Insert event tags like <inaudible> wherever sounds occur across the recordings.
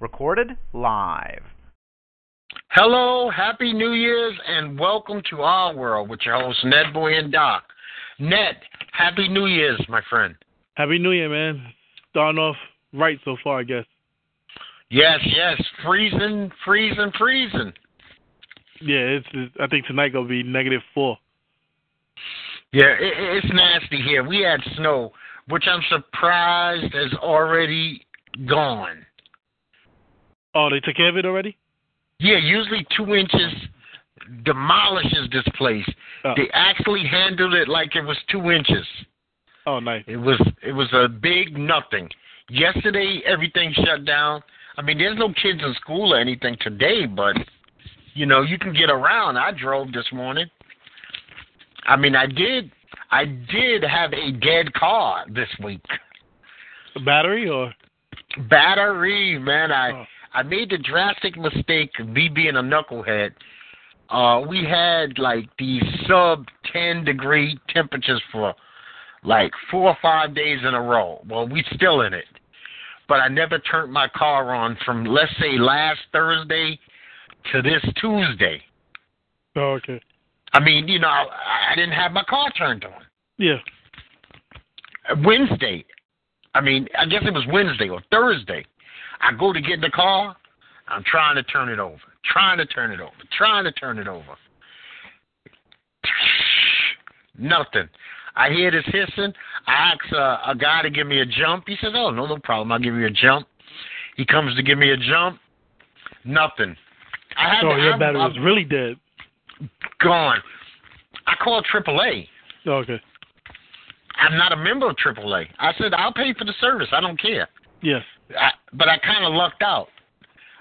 Recorded live. Hello, Happy New Year's, and welcome to our world with your hosts, Netboy and Doc. Net, Happy New Year's, my friend. Happy New Year, man. Starting off right so far, I guess. Yes, yes, freezing, freezing, freezing. Yeah, it's, it's I think tonight gonna be negative four. Yeah, it, it's nasty here. We had snow, which I'm surprised has already gone. Oh, they took care of it already? Yeah, usually two inches demolishes this place. Oh. They actually handled it like it was two inches. Oh, nice. It was it was a big nothing. Yesterday everything shut down. I mean, there's no kids in school or anything today, but you know you can get around. I drove this morning. I mean, I did I did have a dead car this week. A battery or? Battery, man. I Oh. I made the drastic mistake of me being a knucklehead. Uh, we had like these sub 10 degree temperatures for like four or five days in a row. Well, we still in it. But I never turned my car on from, let's say, last Thursday to this Tuesday. Oh, okay. I mean, you know, I I didn't have my car turned on. Yeah. Wednesday, I mean, I guess it was Wednesday or Thursday. I go to get in the car. I'm trying to turn it over, trying to turn it over, trying to turn it over. <sighs> Nothing. I hear this hissing. I ask uh, a guy to give me a jump. He says, "Oh, no, no problem. I'll give you a jump." He comes to give me a jump. Nothing. I had Oh, to, your I'm, battery I'm was really dead. gone. I called AAA. Okay. I'm not a member of AAA. I said I'll pay for the service. I don't care. Yes. I, but I kind of lucked out.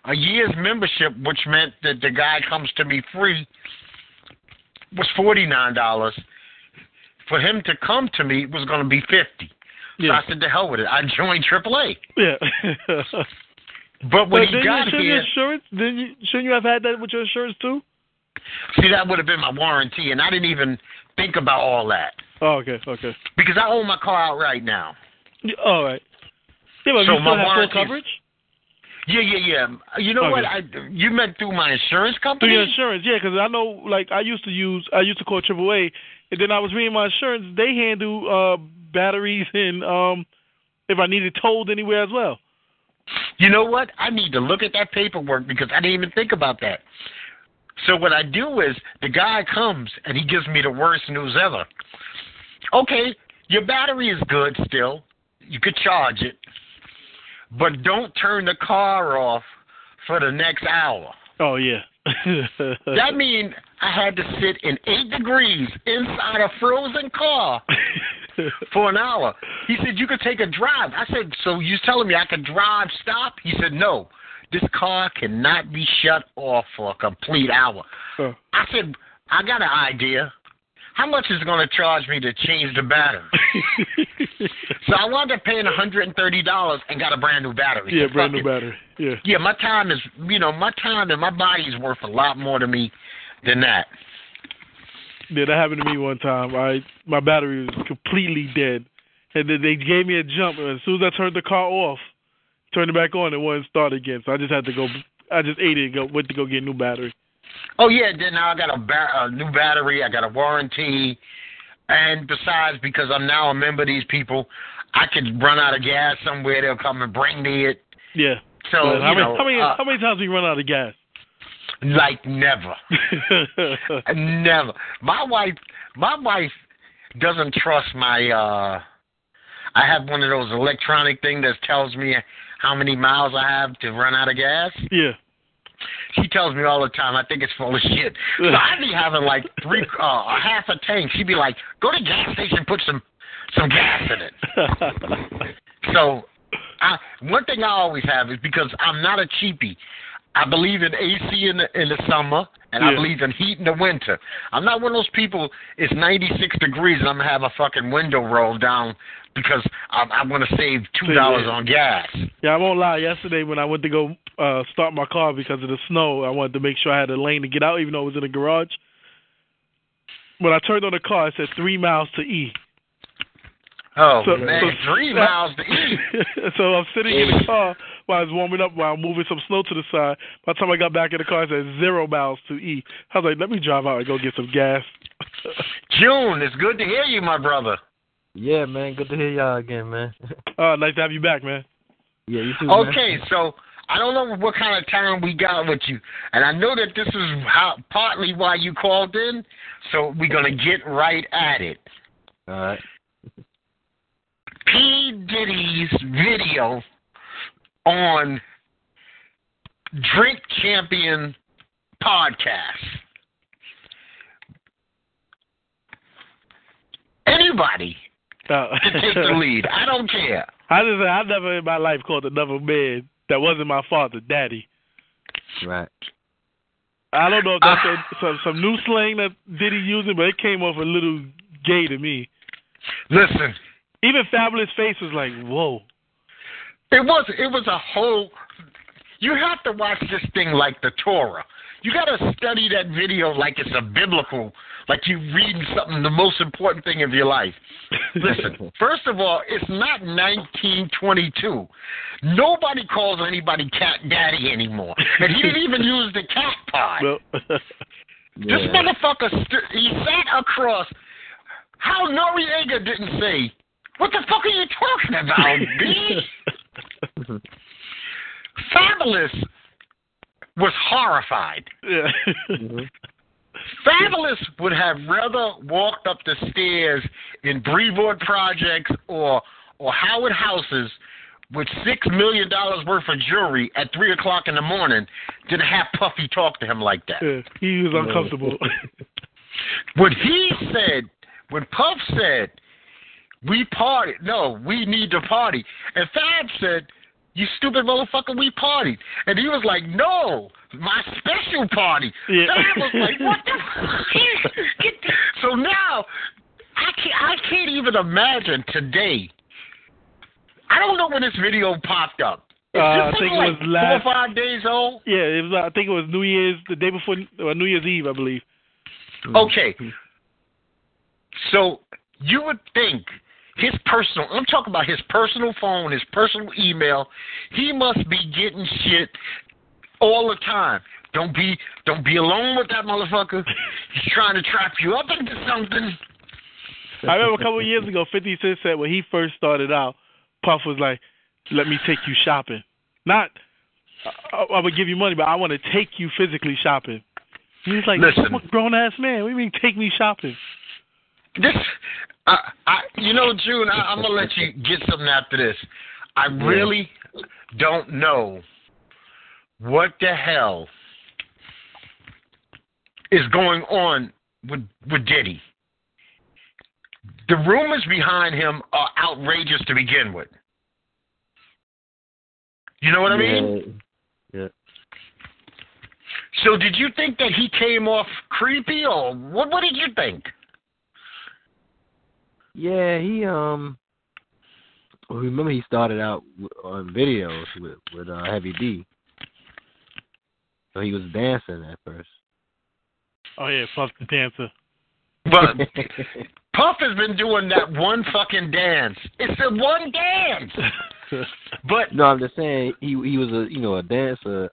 A year's membership, which meant that the guy comes to me free, was forty nine dollars. For him to come to me was going to be fifty. So I said, "To hell with it." I joined AAA. Yeah. <laughs> But when but he got you, here, your insurance? Then you shouldn't you have had that with your insurance too? see that would have been my warranty, and I didn't even think about all that Oh, okay, okay. because I own my car out right now. Yeah, All right. Yeah, but So you still my have full coverage Yeah, yeah, yeah. You know Okay. what? I you meant through my insurance company. through your insurance. Yeah, because I know, like, I used to use, I used to call AAA, and then I was reading my insurance. They handle uh batteries and um if I needed towed anywhere as well. You know what? I need to look at that paperwork because I didn't even think about that. So what I do is the guy comes and he gives me the worst news ever. Okay, your battery is good still. You could charge it. But don't turn the car off for the next hour. Oh yeah. <laughs> That means I had to sit in eight degrees inside a frozen car <laughs> for an hour. He said, You could take a drive. I said, So you telling me I could drive, stop? He said, No. This car cannot be shut off for a complete hour. Oh. I said, I got an idea. How much is it going to charge me to change the battery? <laughs> so I wound up paying $130 and got a brand new battery. yeah, brand new it. battery. Yeah. Yeah, my time is, you know, my time and my body is worth a lot more to me than that. Yeah, that happened to me one time. I my battery was completely dead, and then they gave me a jump. And as soon as I turned the car off, turned it back on, it wouldn't start again. So I just had to go. I just ate it and go went to go get a new battery. Oh yeah, then now I got a, ba- a new battery, I got a warranty, and besides, because I'm now a member of these people, I could run out of gas somewhere. They'll come and bring me it. Yeah. So But how you many know, how many uh, how many times have you run out of gas? like never, <laughs> never. My wife, my wife doesn't trust my. uh I have one of those electronic thing that tells me how many miles I have to run out of gas. yeah. She tells me all the time. I think it's full of shit. <laughs> So I'd be having like three, uh, a half a tank. She'd be like, "Go to the gas station, put some, some gas in it." <laughs> So, I, one thing I always have is because I'm not a cheapie. I believe in AC in the in the summer, and I believe in heat in the winter. I'm not one of those people. It's 96 degrees, and I'm gonna have a fucking window rolled down because I'm, I'm gonna save two dollars on gas. Yeah, I won't lie. Yesterday when I went to go uh start my car because of the snow, I wanted to make sure I had a lane to get out, even though it was in the garage. When I turned on the car, it said three miles to E. Oh So- man, so- three <laughs> miles to eat. <laughs> so I'm sitting in the car while I was warming up, while I'm moving some snow to the side. By the time I got back in the car, it said zero miles to E. I was like, let me drive out and go get some gas. <laughs> June, it's good to hear you, my brother. Yeah, man. Good to hear y'all again, man. <laughs> uh, nice to have you back, man. yeah, you too. man. Okay, so I don't know what kind of time we got with you, and I know that this is how partly why you called in. So we're gonna get right at it. All right. P Diddy's video on Drink Champion podcast. Anybody <laughs> Uh, can take the lead. I don't care. I just, I never in my life called another man that wasn't my father daddy. Right. I don't know if that's Ah. a, some some new slang that Diddy using, but it came off a little gay to me. Listen, Even Fabolous Face was like, "Whoa." It was it was a whole. You have to watch this thing like the Torah. You got to study that video like it's a biblical, like you reading something, the most important thing of your life. Listen, <laughs> first of all, it's not 1922. Nobody calls anybody cat daddy anymore, and he didn't even use the cat pod. Well, <laughs> This Yeah. motherfucker, st- he sat across. How Noreaga didn't say, "What the fuck are you talking about, <laughs> B?" Fabolous was horrified. yeah. Mhm. Fabolous would have rather walked up the stairs in Brevoort Projects or or Howard Houses with six million dollars worth of jewelry at three o'clock in the morning than have Puffy talk to him like that. Yeah, he was uncomfortable. <laughs> When he said, when Puff said, we party, no, we need to party, and Fab said, you stupid motherfucker, we partied. And he was like, no, my special party. Yeah. Fab was like, what the fuck? <laughs> <laughs> So now, I can't, I can't even imagine today. I don't know when this video popped up. Uh, I think thing it was last- four or five days old? yeah, it was. I think it was New Year's, the day before, or New Year's Eve, I believe. Okay. So you would think his personal I'm talking about his personal phone, his personal email, he must be getting shit all the time. Don't be don't be alone with that motherfucker. He's trying to trap you up into something. I remember a couple of years ago, 50 Cent said when he first started out, Puff was like, "Let me take you shopping." Not, I, I would give you money, but I want to take you physically shopping. He was like, Listen. "I'm a grown ass man. What do you mean take me shopping?" This I I you know, June, I, I'm gonna let you get something after this. I really don't know what the hell is going on with with Diddy. The rumors behind him are outrageous to begin with. You know what I mean? Yeah. So did you think that he came off creepy or what what did you think? Yeah, he um. Well, remember he started out w- on videos with with uh, Heavy D. So he was dancing at first. Oh yeah, Puff the dancer. But Puff has been doing that one fucking dance. It's the one dance. <laughs> But no, I'm just saying he he was a you know a dancer,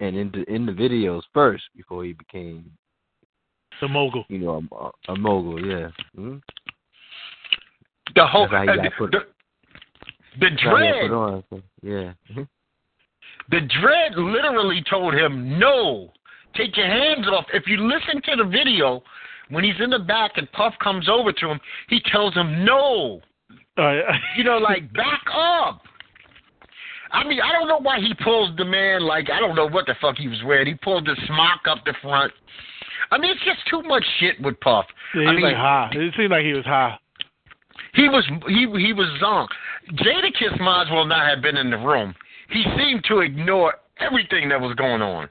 and in the in the videos first before he became the mogul. you know a, a mogul. Yeah. hmm the whole That's how he uh, got put- the, the That's how he dread put on. so, Yeah. the dread literally told him no. Take your hands off. If you listen to the video, when he's in the back and Puff comes over to him, he tells him no. Yeah. You know, like back up. I mean, I don't know why he pulls the man like I don't know what the fuck he was wearing. He pulled the smock up the front. I mean, it's just too much shit with Puff. Yeah, he I was mean, like high. It seemed like he was high. He was he he was zonk. Jadakiss might as well not have been in the room. He seemed to ignore everything that was going on.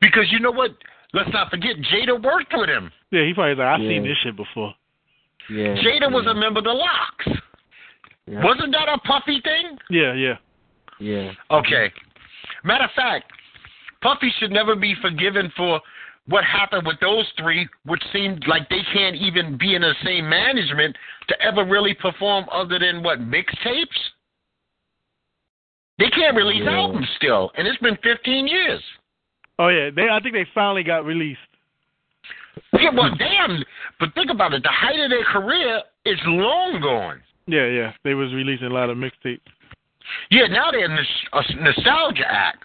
Because you know what? Let's not forget Jada worked with him. Yeah, he probably like I've seen this shit before. Yeah. Jada was a member of the LOX. yeah, Wasn't that a Puffy thing? Yeah, yeah. Yeah. Okay. Matter of fact, Puffy should never be forgiven for what happened with those three, which seemed like they can't even be in the same management to ever really perform other than what mixtapes. They can't release Yeah. albums still, and it's been 15 years. Oh yeah, they. I think they finally got released. Yeah, well, damn. But think about it. The height of their career is long gone. Yeah, yeah. They was releasing a lot of mixtapes. Yeah, now they're nos- a nostalgia act.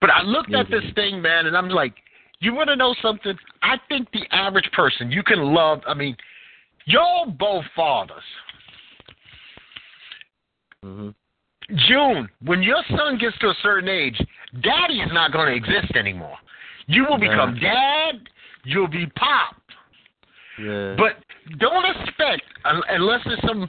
But I looked at this thing, man, and I'm like, you want to know something? I think the average person you can love. I mean, y'all both fathers. hmm June, when your son gets to a certain age, daddy is not going to exist anymore. You will become dad. You'll be pop. Yeah. But don't expect unless there's some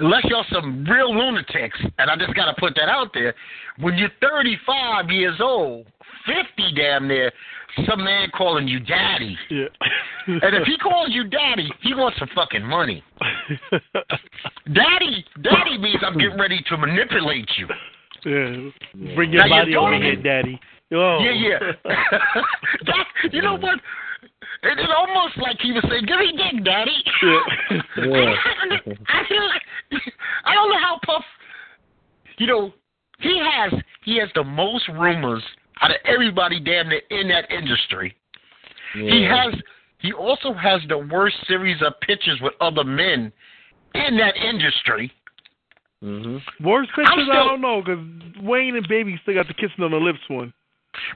unless y'all some real lunatics, and I just got to put that out there. When you're 35 years old, 50 damn near, some man calling you daddy, Yeah. and if he calls you daddy, he wants some fucking money. Daddy, daddy means I'm getting ready to manipulate you. yeah. Bring your Now body over here, daddy. Oh. Yeah, yeah. <laughs> <laughs> that, you know what? It, it's almost like he was saying, "Give me dick, daddy." Yeah. <laughs> Yeah. I feel like I don't know how Puff. You know, he has he has the most rumors out of everybody damn near in that industry. He has he also has the worst series of pictures with other men in that industry. Mhm. Worst pictures, I'm I don't know, because Wayne and Baby still got the kissing on the lips one.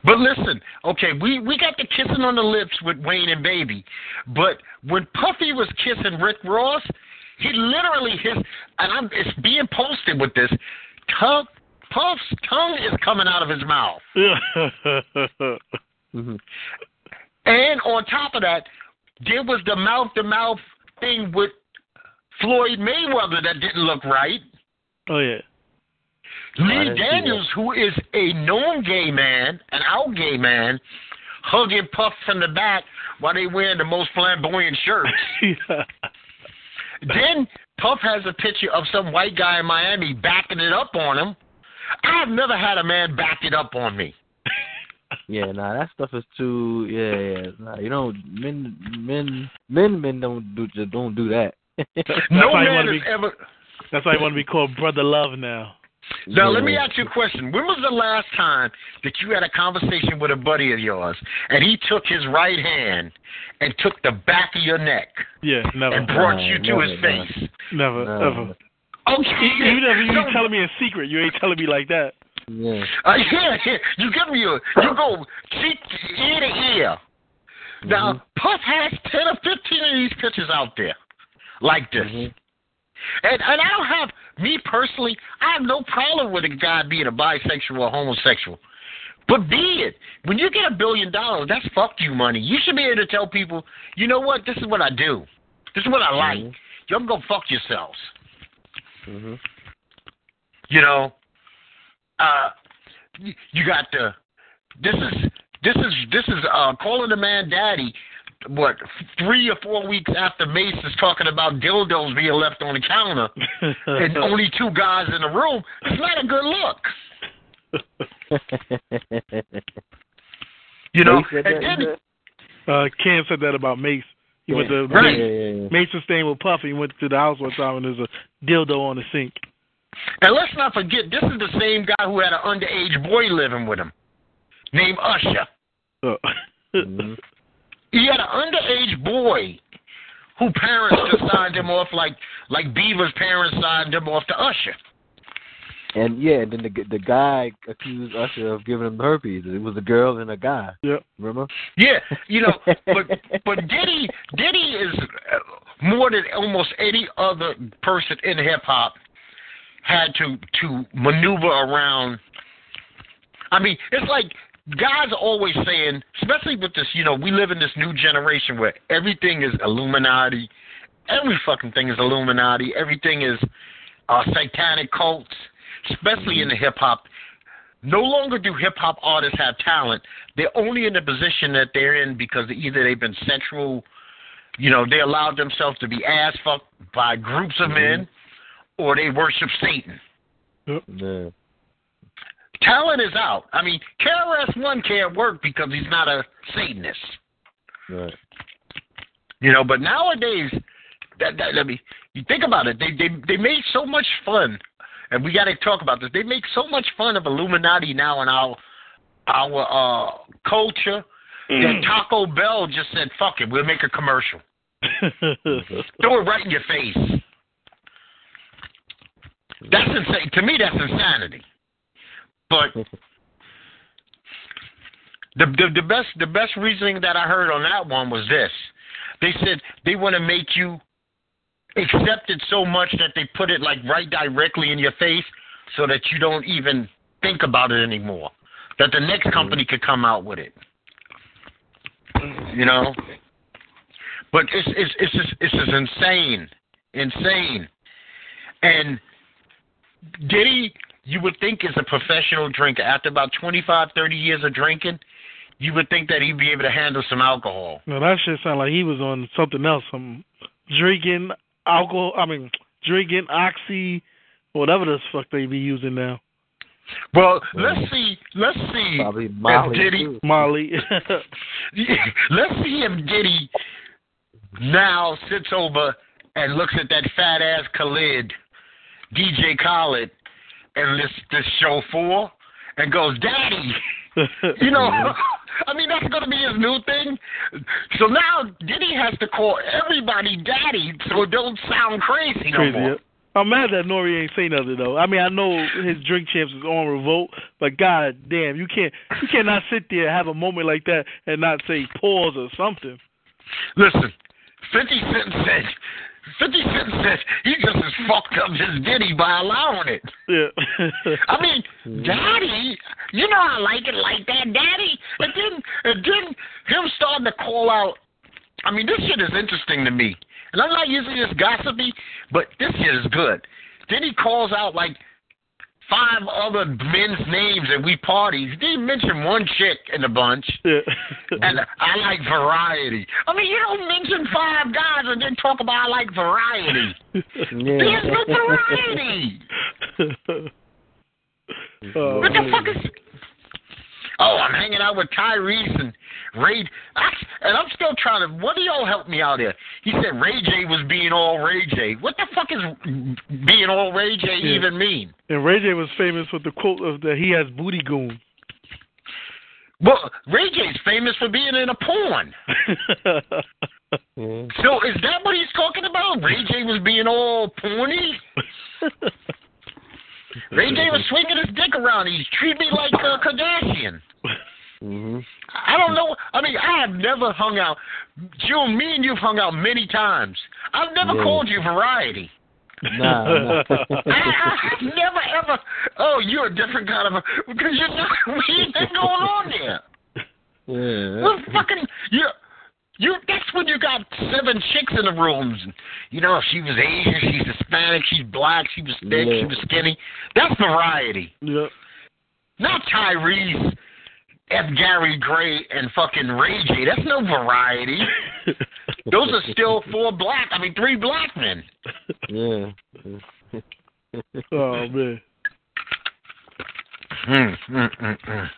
But listen, okay, we we got the kissing on the lips with Wayne and Baby, but when Puffy was kissing Rick Ross, he literally his and I'm it's being posted with this. Puff, Puff's tongue is coming out of his mouth, <laughs> Mhm. and on top of that, there was the mouth to mouth thing with Floyd Mayweather that didn't look right. oh yeah. Lee Daniels, who is a known gay man, an out gay man, hugging Puff from the back while they wearing the most flamboyant shirts. <laughs> yeah. then Puff has a picture of some white guy in Miami backing it up on him. I have never had a man back it up on me. <laughs> Yeah, nah, that stuff is too. Yeah, yeah. Nah, you don't. Men, men, men, men don't do just don't do that. <laughs> No man has be- ever. That's why I want to be called Brother Love now. Now, let me ask you a question. When was the last time that you had a conversation with a buddy of yours and he took his right hand and took the back of your neck Yeah, never. and brought Nah, you to never, his face? Never, Nah. ever. Okay. Even if you No. telling me a secret, you ain't telling me like that. Yeah. Uh, yeah, yeah, you give me a, you go cheek ear to ear. Now, Mhm. Puff has 10 or 15 of these pictures out there like this. Mhm. And, and I don't have, me personally, I have no problem with a guy being a bisexual or homosexual. But be it. When you get a billion dollars, that's fuck you money. You should be able to tell people, you know what, this is what I do. This is what I like. Mhm. Y'all go fuck yourselves. Mhm. You know, uh, you you got the. This is this is this is uh calling a man daddy. What three or four weeks after Mase is talking about dildos being left on the counter <laughs> and only two guys in the room. It's not a good look. You know, He said and that, then, uh, Cam said that about Mase. He went to Right. Yeah, yeah, yeah. Mase was staying with Puffy. He went to the house one time and there's a dildo on the sink. and let's not forget, this is the same guy who had an underage boy living with him, named Usher. So, <laughs> Mhm. He had an underage boy who parents just signed him off like like Bieber's parents signed him off to Usher. And yeah, and then the the guy accused Usher of giving him herpes. It was a girl and a guy. Yep. Remember? Yeah, you know, <laughs> but but Diddy Diddy is uh, more than almost any other person in hip hop had to to maneuver around. I mean, it's like guys are always saying, especially with this, you know, we live in this new generation where everything is Illuminati, every fucking thing is Illuminati, everything is uh, satanic cults, especially in the hip hop. No longer do hip hop artists have talent. They're only in the position that they're in because either they've been sexual, you know, they allowed themselves to be ass fucked by groups of men, or they worship Satan. Yeah. Talent is out. I mean, KRS One can't work because he's not a Satanist. Right. You know, but nowadays, that, that I mean, you think about it. They they they make so much fun, and we got to talk about this. They make so much fun of Illuminati now in our our uh, culture that Taco Bell just said, "Fuck it, we'll make a commercial." <laughs> Throw it right in your face. That's insane. To me, that's insanity. But the, the the best the best reasoning that I heard on that one was this. They said they want to make you accept it so much that they put it like right directly in your face, so that you don't even think about it anymore. That the next company could come out with it. You know. But it's it's it's just, it's just insane, insane, and Diddy, you would think is a professional drinker. After about 25, 30 years of drinking, you would think that he'd be able to handle some alcohol. No, that shit sound like he was on something else. Some drinking alcohol. I mean, drinking oxy, whatever the fuck they be using now. Well, let's see. Let's see Probably if Molly Diddy. too. Molly. <laughs> <laughs> Let's see if Diddy now sits over and looks at that fat ass Khaled, DJ Khaled, and lists this show for, and goes, "Daddy." <laughs> You know, <laughs> I mean that's going to be his new thing. So now Diddy has to call everybody daddy, so it don't sound crazy no crazy. more. yeah. I'm mad that Nori ain't say nothing though. I mean, I know his drink champs is on revolt, but god damn, you can't you cannot sit there and have a moment like that and not say pause or something. Listen, Fifty Cent said. Fifty Cent said he just as fucked up as Diddy by allowing it. Yeah. I mean, Daddy, you know I like it like that, Daddy. And then, and then him starting to call out. I mean, this shit is interesting to me, and I'm not usually this gossipy, but this shit is good. Then he calls out like five other men's names at we parties. He didn't mention one chick in the bunch. yeah. And I like variety. I mean, you don't mention five guys and then talk about I like variety. There's no variety. oh, <laughs> What the man. fuck is? Oh, I'm hanging out with Tyrese and Ray. I, and I'm still trying to. What do y'all help me out here? He said Ray J was being all Ray J. What the fuck is being all Ray J Yeah. even mean? And Ray J was famous with the quote of that he has booty goons. Well, Ray J's famous for being in a porn. <laughs> So is that what he's talking about? Ray J was being all porny. <laughs> Ray J was swinging his dick around. He's treating me like a Kardashian. Mhm. I don't know. I mean, I have never hung out. June, me and you've hung out many times. I've never Yeah. called you variety. Nah, nah. <laughs> I, I've never ever. Oh, you're a different kind of a because you're not. <laughs> We ain't going on there. yeah. Well, fucking you. You. That's when you got seven chicks in the rooms. You know, she was Asian, she's Hispanic, she's black, she was thick, she was skinny. That's variety. yep. Not Tyrese, F. Gary Gray, and fucking Ray J. That's no variety. <laughs> Those are still four black. I mean, three black men. Yeah. <laughs> Oh man. Mm, mm, mm.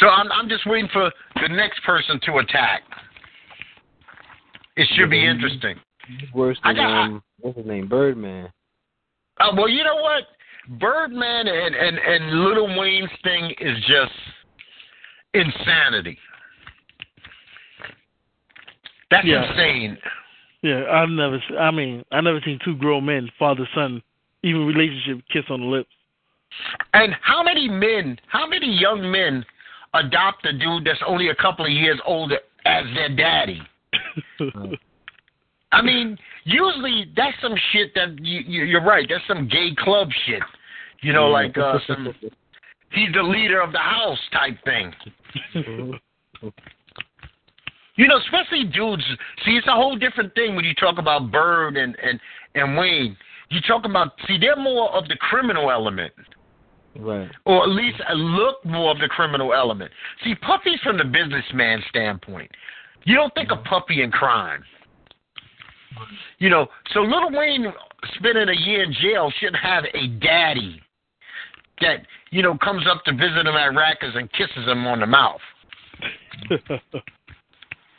So I'm I'm just waiting for the next person to attack. It should be interesting. Worse I than got- um, what's his name, Birdman. Uh, well, you know what? Birdman and, and, and Little Wayne's thing is just insanity. That's Yeah. insane. Yeah, I've never. I mean, I never seen two grown men, father son, even relationship, kiss on the lips. And how many men, how many young men adopt a dude that's only a couple of years older as their daddy? I mean, usually that's some shit that you, you you're right. That's some gay club shit. You know, like uh, some he's the leader of the house type thing. Mhm. You know, especially dudes. See, it's a whole different thing when you talk about Bird and and and Wayne. You talk about see, they're more of the criminal element, Right. or at least a look more of the criminal element. See, Puffy's from the businessman standpoint. You don't think of Puffy in crime. You know, so Little Wayne spending a year in jail shouldn't have a daddy that you know, comes up to visit him at Rikers and kisses him on the mouth. <laughs>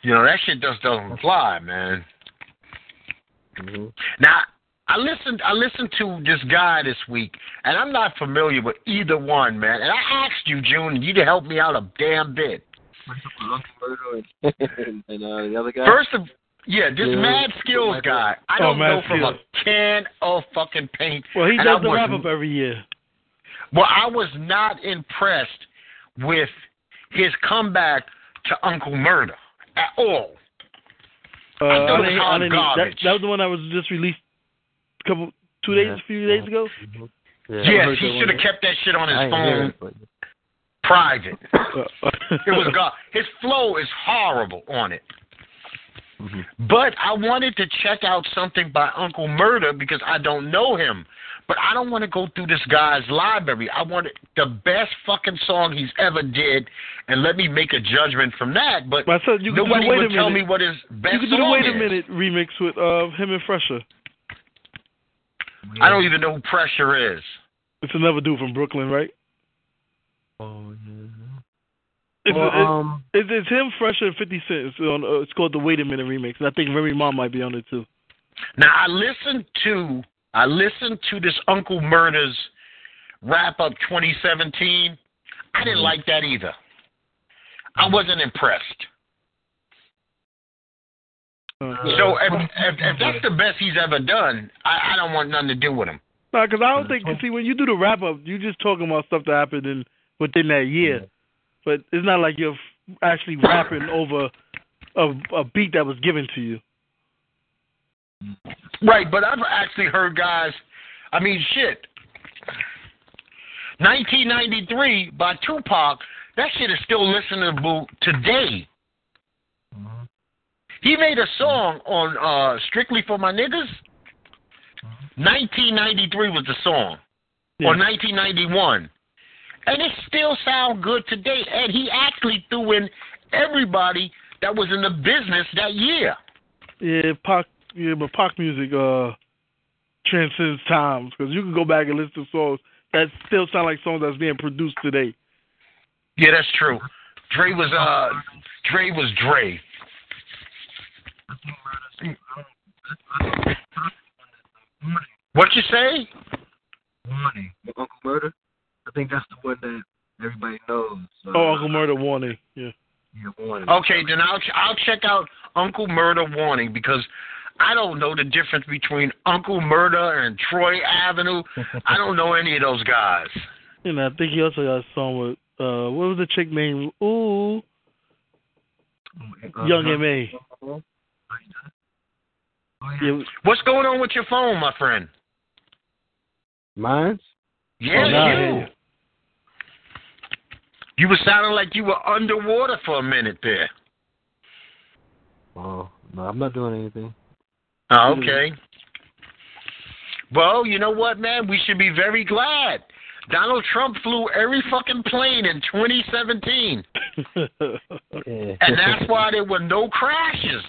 You know, that shit just doesn't fly, man. hmm Now, I listened. I listened to this guy this week, and I'm not familiar with either one, man. And I asked you, June, you to help me out a damn bit. Uncle Murda and, and uh, the other guy. First of, yeah, this Yeah. Mad Skillz guy. I Oh, don't Mad know from a Skills. can of fucking paint. well, he does the wrap up every year. Well, I was not impressed with his comeback to Uncle Murda at all. Uh, I I didn't- I didn't- that, that was the one that was just released a couple, two days, Yeah. a few days ago. Yeah, yes, he should have kept that shit on his I ain't hear phone it, but private. <coughs> It was God. His flow is horrible on it. Mhm. But I wanted to check out something by Uncle Murda because I don't know him. But I don't want to go through this guy's library. I want the best fucking song he's ever did, and let me make a judgment from that. But But I said you could nobody do the wait would tell minute. me what his best you could do the wait a is. minute remix with uh, him and Fresher. I don't even know who Pressure is. It's another dude from Brooklyn, right? Oh, yeah. It's, Well, it- um, it's, it's him, Fresher, and Fifty Cent. It's, on, uh, it's called the Wait a Minute remix, and I think Remy Ma might be on it too. Now I listened to I listened to this Uncle Murda's wrap up 2017. I didn't Mhm. like that either. I wasn't impressed. Uh, So if, if if that's the best he's ever done, I, I don't want nothing to do with him. No, because I don't think. See, when you do the wrap up, you just talking about stuff that happened in within that year, but it's not like you're actually rapping <coughs> over a, a beat that was given to you. Right, but I've actually heard guys. I mean, shit. 1993 by Tupac. That shit is still listenable today. Mhm. He made a song on uh Strictly for My Niggas. 1993 was the song, Yeah. or 1991, and it still sounds good today. And he actually threw in everybody that was in the business that year. Yeah, Pac. Yeah, but Pac music uh transcends times because you can go back and listen to songs that still sound like songs that's being produced today. Yeah, that's true. Dre was uh Dre was Dre. What you say? Warning. Uncle Murda. I think that's the one that everybody knows. Uh, Oh, Uncle Murda Warning. Yeah. Yeah, Warning. Okay, then I'll I'll check out Uncle Murda Warning because I don't know the difference between Uncle Murda and Troy Avenue. I don't know any of those guys. And I think he also got a song with uh what was the chick name? Ooh, Uh, Young uh, M.A. Oh, yeah. Yeah, What's going on with your phone, my friend? Mine's? Yeah, Oh, nah, you. Yeah. You were sounding like you were underwater for a minute there. Oh, no, I'm not doing anything. Oh, okay. Well, you know what, man? We should be very glad. Donald Trump flew every fucking plane in 2017, Yeah. <laughs> and that's why there were no crashes.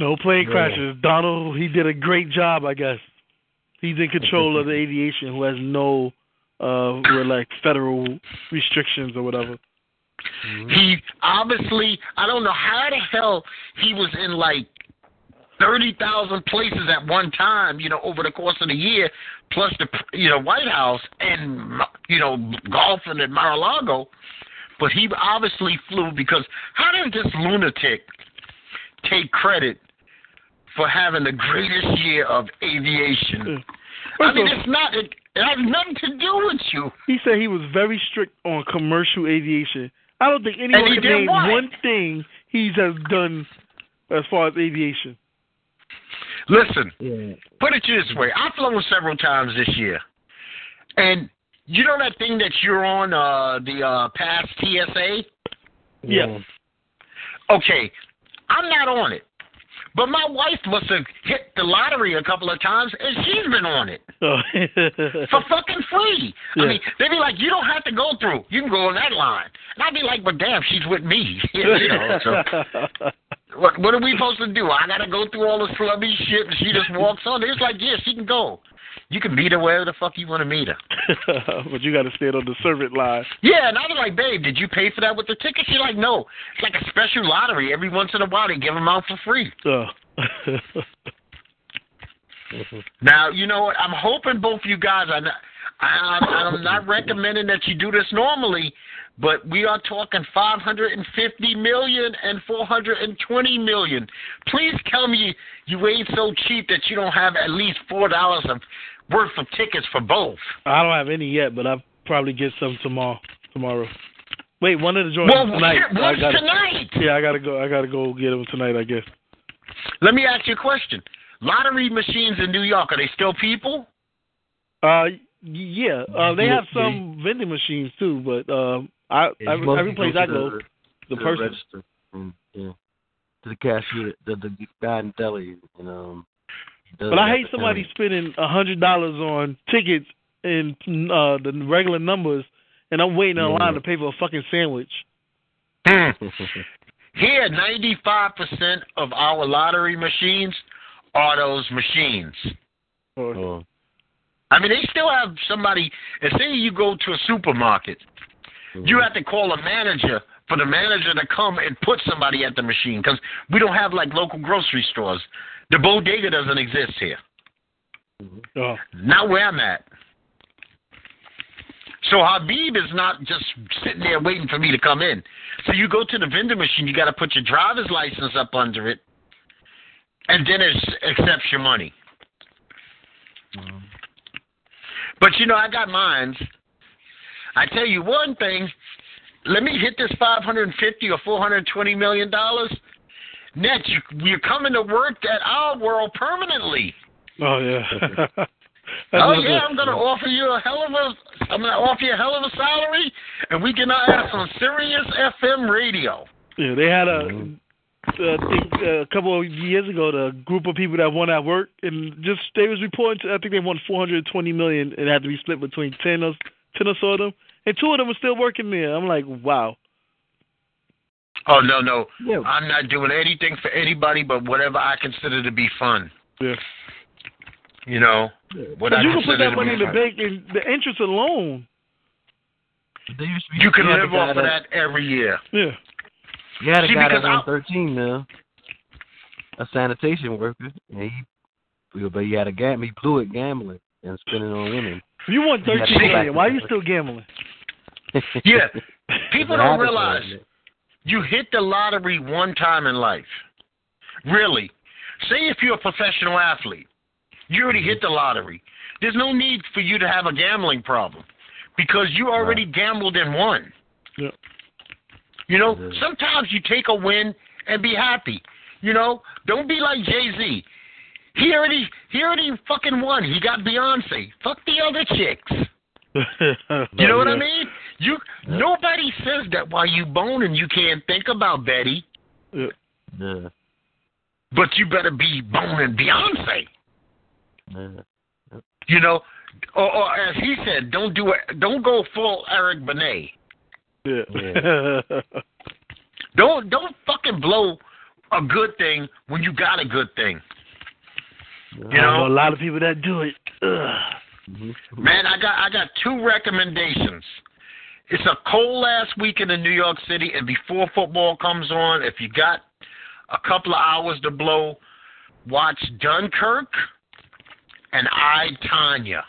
no plane Yeah. crashes. Donald, he did a great job, I guess. He's in control of the <laughs> aviation, who has no uh with like federal restrictions or whatever. Mhm. He obviously, I don't know how the hell he was in like 30,000 places at one time, you know, over the course of the year, plus the, you know, White House and, you know, golfing at Mar-a-Lago. But he obviously flew because how does this lunatic take credit for having the greatest year of aviation? I mean, it's not, it, it has nothing to do with you. he said he was very strict on commercial aviation. I don't think anyone can name what? one thing he's has done as far as aviation. Listen, Yeah. put it this way: I've flown several times this year, and you know that thing that you're on, uh, the uh, past TSA. Yeah. Okay, I'm not on it, but my wife must have hit the lottery a couple of times, and she's been on it Oh. <laughs> for fucking free. Yeah. I mean, they'd be like, "You don't have to go through; you can go on that line." And I'd be like, "But damn, she's with me." <laughs> you know, so <laughs> what what are we supposed to do? I gotta go through all this flubby shit, and she just walks on. It's like, yeah, she can go. You can meet her wherever the fuck you want to meet her. but you got to stand on the servant line. Yeah, and I was like, babe, did you pay for that with the ticket? She's like, no. It's like a special lottery. Every once in a while, they give them out for free. Oh. Mm-hmm. Now, you know what? I'm hoping both of you guys. are not, I, I'm not mm-hmm. recommending that you do this normally, but we are talking 550 million and 420 million. Please tell me you ain't so cheap that you don't have at least four dollars of worth of tickets for both. I don't have any yet, but I'll probably get some tomorrow. Tomorrow. Wait, one of the joints Well, tonight. shit, I what's gotta- tonight? Yeah, I gotta go. I gotta go get them tonight. I guess. Let me ask you a question. Lottery machines in New York are they still people? Uh, yeah. Uh, they have some vending machines too, but um, I Yeah, every, every place I go, the, the to person. register. And, yeah, to the cashier, the the guy in deli, and um. he does But I hate somebody him. spending a hundred dollars on tickets and uh the regular numbers, and I'm waiting in Yeah. line to pay for a fucking sandwich. Hmm. Here, 95% of our lottery machines are those machines. Oh, I mean, they still have somebody. And say you go to a supermarket, mm-hmm. you have to call a manager for the manager to come and put somebody at the machine because we don't have like local grocery stores. The bodega doesn't exist here. Mm-hmm. oh, Not where I'm at. So Habib is not just sitting there waiting for me to come in. So you go to the vending machine, you got to put your driver's license up under it, and then it accepts your money. But you know, I got mines. I tell you one thing. Let me hit this 550 or 420 million dollars. Net, you, you're coming to work at our world permanently. oh yeah. <laughs> Oh yeah, I'm gonna offer you a hell of a I'm gonna offer you a hell of a salary and we can ask on Sirius FM radio. Yeah, they had a. Mm-hmm. Uh, I think uh, a couple of years ago, the group of people that won at work, and just they was reporting. To, I think they won 420 million. It had to be split between ten or ten or so of them, and two of them were still working there. I'm like, wow. Oh no no. yeah, I'm not doing anything for anybody but whatever I consider to be fun. Yeah. You know? What But I you can put that money be in the fun. bank, and the interest alone. There used to be, You can we had a live off of that every year. Yeah. You had a See, guy because that's 13 now, a sanitation worker, and he, but he had a gam, he blew it gambling and spending on women. You want You have to 13 go back million, to why are you still gambling? <laughs> Yeah. People don't realize you hit the lottery one time in life. Really. Say if you're a professional athlete, you already hit the lottery. There's no need for you to have a gambling problem because you already gambled and won. Yeah. You know, Yeah. sometimes you take a win and be happy. You know, don't be like Jay Z. He already he already fucking won. He got Beyonce. Fuck the other chicks. <laughs> You know what I mean? You nobody says that while you boning you can't think about Betty, Yeah. Yeah, but you better be boning Beyonce. yeah. You know, or, or as he said, don't do it. Don't go full Eric Benet. Yeah. <laughs> Don't don't fucking blow a good thing when you got a good thing. You I know know, a lot of people that do it. Ugh. Man, I got I got two recommendations. It's a cold ass weekend in New York City, and before football comes on, if you got a couple of hours to blow, watch Dunkirk and I Tonya.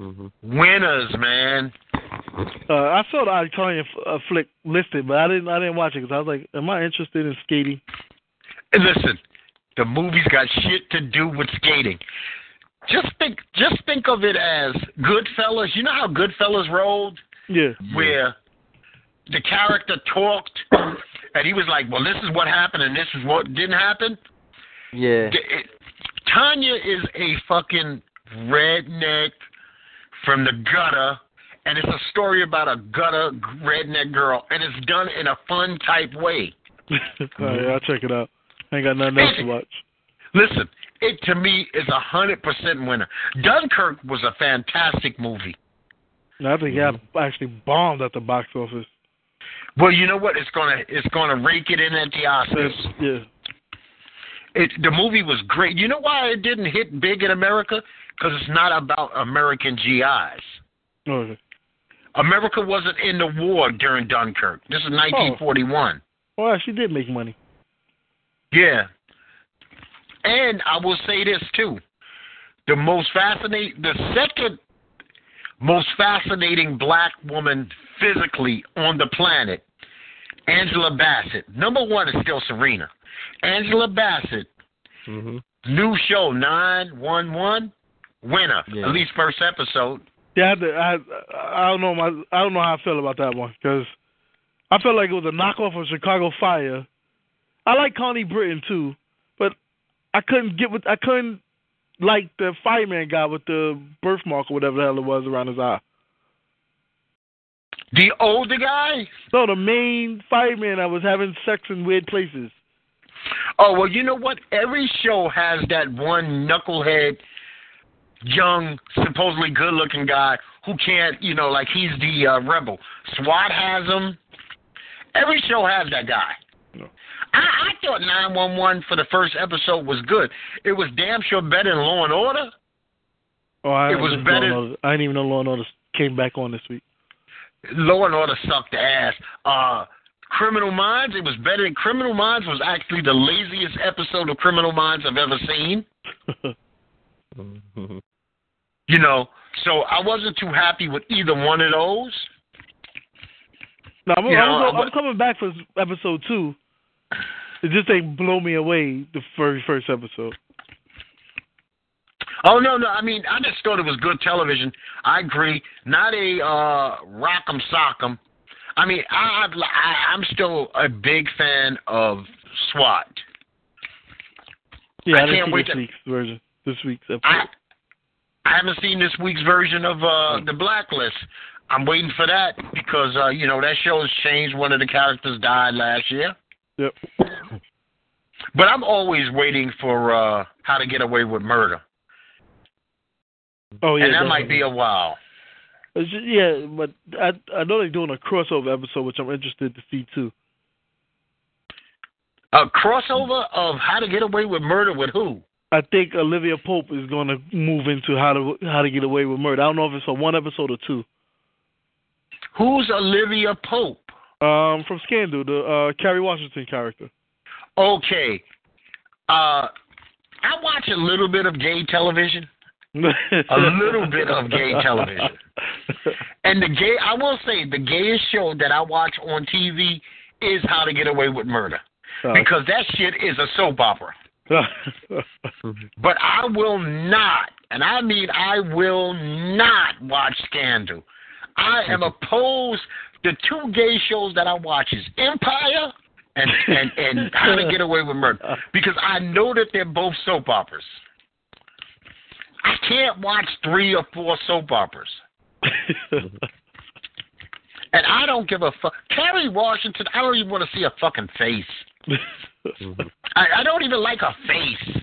Mhm. Winners, man. Uh, I saw the I Tonya f- uh, flick listed, but I didn't. I didn't watch it because I was like, "Am I interested in skating?" And listen, the movie's got shit to do with skating. Just think, just think of it as Goodfellas. You know how Goodfellas rolled, Yeah. where the character talked, and he was like, "Well, this is what happened, and this is what didn't happen." Yeah. The- it- Tonya is a fucking redneck from the gutter, and it's a story about a gutter redneck girl, and it's done in a fun type way. <laughs> All right, I'll check it out. I ain't got nothing else to watch. Listen, it to me is a hundred percent winner. Dunkirk was a fantastic movie. I think I actually bombed at the box office. Well, you know what? It's gonna it's gonna rake it in at the Oscars. Yeah. It, the movie was great. You know why it didn't hit big in America? because it's not about American GIs. Okay. America wasn't in the war during Dunkirk. This is 1941. Well, she did make money. Yeah. And I will say this too. The most fascinating, the second most fascinating black woman physically on the planet, Angela Bassett. Number one is still Serena. Angela Bassett, hmm new show 911, winner. Yeah. At least first episode. Yeah, I, I, I don't know my I don't know how I feel about that one because I felt like it was a knockoff of Chicago Fire. I like Connie Britton too, but I couldn't get with I couldn't like the fireman guy with the birthmark or whatever the hell it was around his eye. The older guy? No, the main fireman I was having sex in weird places. Oh, well, you know what? Every show has that one knucklehead, young, supposedly good looking guy who can't, you know, like he's the uh, rebel. SWAT has him. Every show has that guy. No. I, I thought 911 for the first episode was good. It was damn sure better than Law and Order. Oh, I It was better-. I didn't even know Law and Order came back on this week. Law and Order sucked ass. Uh, Criminal Minds, it was better than Criminal Minds was actually the laziest episode of Criminal Minds I've ever seen. <laughs> <laughs> You know, so I wasn't too happy with either one of those. No, I'm, You know, I'm, I'm coming back for episode two. It just ain't blow me away the very first episode. Oh no, no. I mean, I just thought it was good television. I agree. Not a uh, rock'em sock'em. I mean, I, I I'm still a big fan of SWAT. Yeah, I I, can't wait this to- week's version. This week's episode. I I haven't seen this week's version of uh, the Blacklist. I'm waiting for that because uh, you know that show has changed. One of the characters died last year. Yep. <laughs> But I'm always waiting for uh, How to Get Away with Murder, Oh yeah, and that might be a while. Just- yeah, but I I know they're doing a crossover episode, which I'm interested to see too. A crossover of How to Get Away with Murder with who? I think Olivia Pope is going to move into how to how to get away with murder. I don't know if it's a one episode or two. Who's Olivia Pope? Um, from Scandal, the uh, Kerry Washington character. Okay. Uh, I watch a little bit of gay television, a little bit of gay <laughs> television. and the gay. I will say the gayest show that I watch on TV is How to Get Away with Murder Oh. because that shit is a soap opera. <laughs> But I will not, and I mean I will not watch Scandal. I am opposed. The two gay shows that I watch is Empire and and and How to Get Away with Murder because I know that they're both soap operas. I can't watch three or four soap operas, <laughs> and I don't give a fuck. Kerry Washington, I don't even want to see a fucking face. <laughs> Mm-hmm. I, I don't even like her face.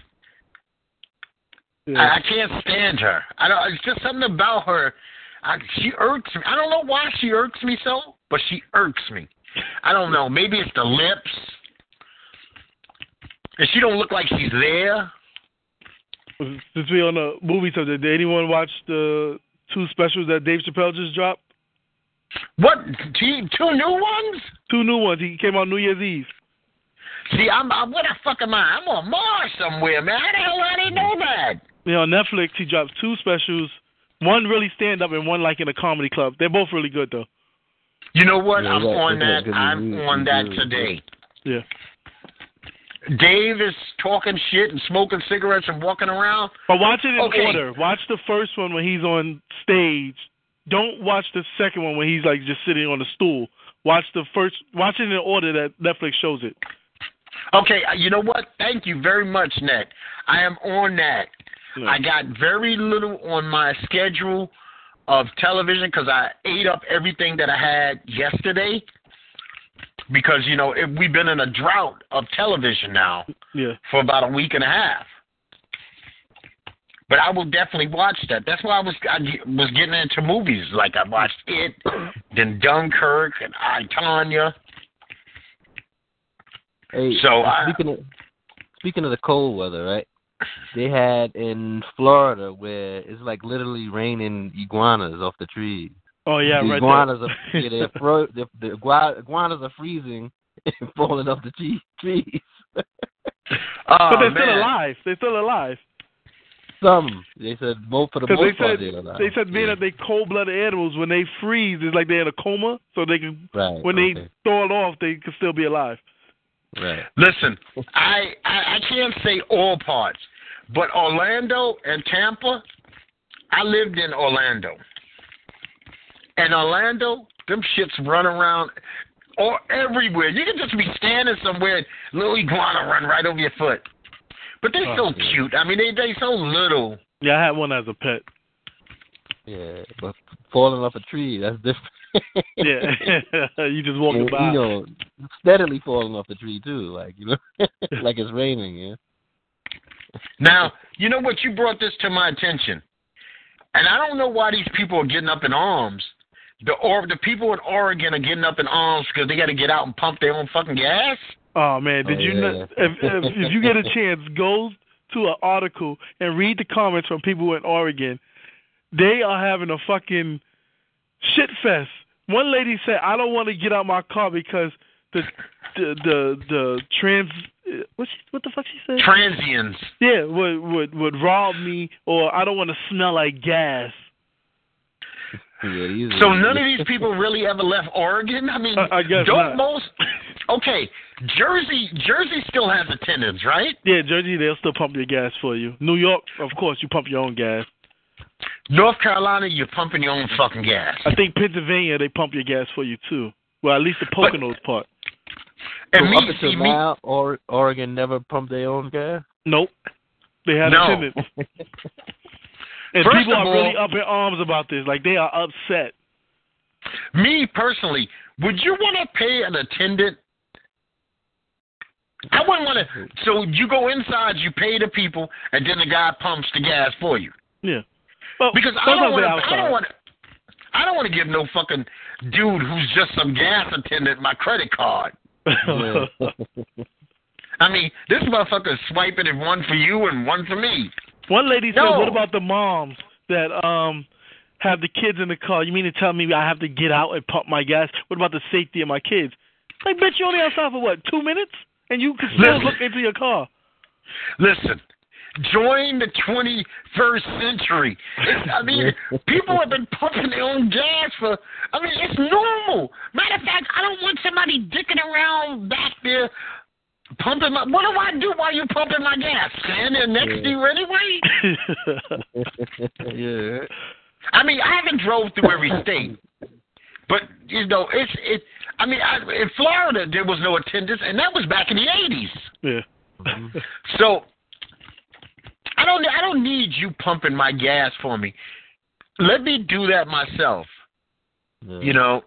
I, yeah. I can't stand her. I don't. It's just something about her. I, she irks me. I don't know why she irks me so, but she irks me. I don't know. Maybe it's the lips, and she don't look like she's there. Since we on a movie subject, did anyone watch the two specials that Dave Chappelle just dropped? What? Two, two new ones? Two new ones. He came out New Year's Eve. See, I'm, I'm. What the fuck am I? I'm on Mars somewhere, man. How the hell I didn't know that? Yeah, on Netflix, he dropped two specials. One really stand up and one like in a comedy club. They're both really good though. You know what? Yeah, I'm right. on They're that. I'm reviews. on that Reviews. today. Yeah. Dave is talking shit and smoking cigarettes and walking around. But watch it in Okay. order. Watch the first one when he's on stage. Don't watch the second one when he's like just sitting on a stool. Watch the first. Watch it in order that Netflix shows it. Okay, uh, you know what? Thank you very much, Net. I am on that. I got very little on my schedule of television because I ate up everything that I had yesterday. Because you know it, we've been in a drought of television now Yeah. for about a week and a half. But I will definitely watch that. That's why I was I was getting into movies. Like I watched it, then Dunkirk and I Tonya. Hey, So, I- speaking of speaking of the cold weather, right? they had in Florida where it's like literally raining iguanas off the trees. Oh yeah, the right iguanas there. are <laughs> yeah, they're fro- the, the iguanas are freezing and <laughs> falling off the tree- trees. <laughs> Oh, but they're man. still alive. They're still alive. Some they said most for the Because most they part said they're alive. they said being yeah. that they cold blooded animals when they freeze it's like they're in a coma, so they can right when they okay, throw it off they can still be alive. Right Listen, I, I I can't say all parts, but Orlando and Tampa, I lived in Orlando. And Orlando, them shits run around or everywhere. You can just be standing somewhere and little iguana run right over your foot. But they're Oh, so yeah. cute. I mean they they so little. Yeah, I had one as a pet. Yeah but falling off a tree that's different. <laughs> Yeah, <laughs> you just walking And, by. you know steadily falling off the tree too like you know <laughs> like it's raining yeah. Now, you know what? You brought this to my attention, and I don't know why these people are getting up in arms. The or the people in Oregon are getting up in arms because they got to get out and pump their own fucking gas. Oh man, did Oh, you yeah. know? If, if if you get a chance, go to an article and read the comments from people in Oregon. They are having a fucking shit fest. One lady said, "I don't want to get out my car because the the the, the trans what she, what the fuck she said? Transients. yeah, would would would rob me, or I don't want to smell like gas." Yeah, So none of <laughs> these people really ever left Oregon. I mean, I- I guess don't not. most? Okay, Jersey. Jersey still has attendants, right? Yeah, Jersey, they'll still pump your gas for you. New York, of course, you pump your own gas. North Carolina, you're pumping your own fucking gas. I think Pennsylvania, they pump your gas for you too. Well, at least the But- Poconos part. And so me, up until me. now, or, Oregon never pumped their own gas. Nope. They had No. attendants. <laughs> And First people are all- really up in arms about this. Like they are upset. Me personally, would you want to pay an attendant? I wouldn't want to. So you go inside, you pay the people, and then the guy pumps the gas for you. Yeah. Well, Because I don't want to. I don't want to. I don't want to give no fucking dude who's just some gas attendant my credit card. Yeah. <laughs> I mean, this motherfucker is swiping it one for you and one for me. One lady said, "What about the moms that um have the kids in the car? You mean to tell me I have to get out and pump my gas? What about the safety of my kids? Like, bitch, you only outside for what? Two minutes, and you can still Listen. look into your car. Listen, join the 21st century. It's, I mean, <laughs> people have been pumping their own gas for. I mean, it's normal. Matter of fact, I don't want somebody dicking around back there pumping my. What do I do while you're pumping my gas? Stand there next to you anyway. yeah. <laughs> I mean, I haven't drove through every state, but you know, it's it. I mean, I, in Florida there was no attendance, and that was back in the 80s. yeah. Mhm. So I don't I don't need you pumping my gas for me. Let me do that myself. Yeah. You know.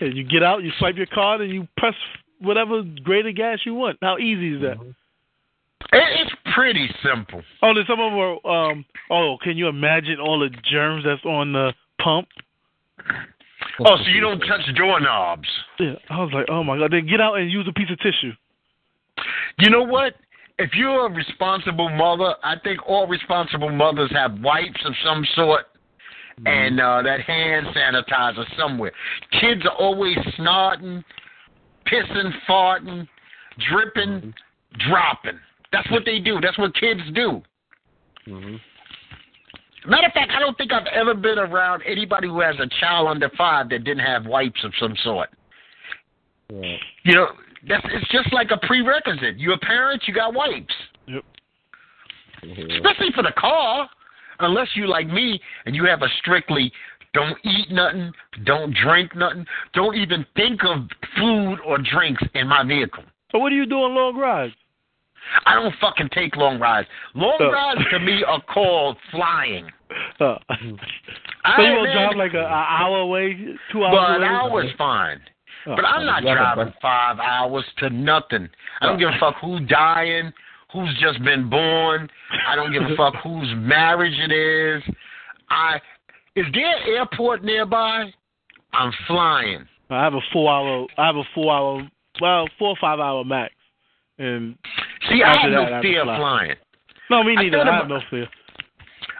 Yeah, you get out, you swipe your card, and you press whatever grade of gas you want. How easy is that? Mhm. It's pretty simple. Oh, then some of them are. Um, oh, can you imagine all the germs that's on the pump? Oh, so you don't touch doorknobs. Yeah, I was like, oh my god. Then get out and use a piece of tissue. You know what? If you're a responsible mother, I think all responsible mothers have wipes of some sort and uh, that hand sanitizer somewhere. Kids are always snorting, pissing, farting, dripping, dropping. That's what they do. That's what kids do. Mhm. Matter of fact, I don't think I've ever been around anybody who has a child under five that didn't have wipes of some sort. Yeah. You know, that's it's just like a prerequisite. You're a parent, you got wipes. Yeah. Especially for the car. Unless you like me and you have a strictly don't eat nothing, don't drink nothing, don't even think of food or drinks in my vehicle. So what do you do on long rides? I don't fucking take long rides. Long Oh. rides to me are <laughs> called flying. Uh, I so you won't drive like a, a hour away, two hours But away? an hour's fine. Oh. But I'm not driving five hours to nothing. I don't give a fuck who's dying, who's just been born. I don't give a fuck <laughs> whose marriage it is. I is there an airport nearby? I'm flying. I have a four hour. I have a four hour. Well, four or five hour max. And See, I have I no fear of fly. flying. No, me I neither. thought I have about- no fear.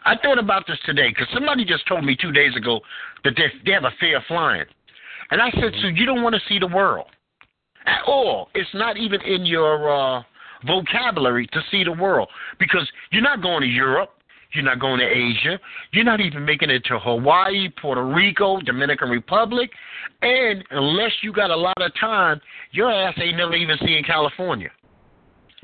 I thought about this today because somebody just told me two days ago that they, they have a fear of flying. And I said, so you don't want to see the world at all. It's not even in your uh, vocabulary to see the world because you're not going to Europe. You're not going to Asia. You're not even making it to Hawaii, Puerto Rico, Dominican Republic. And unless you got a lot of time, your ass ain't never even seeing California.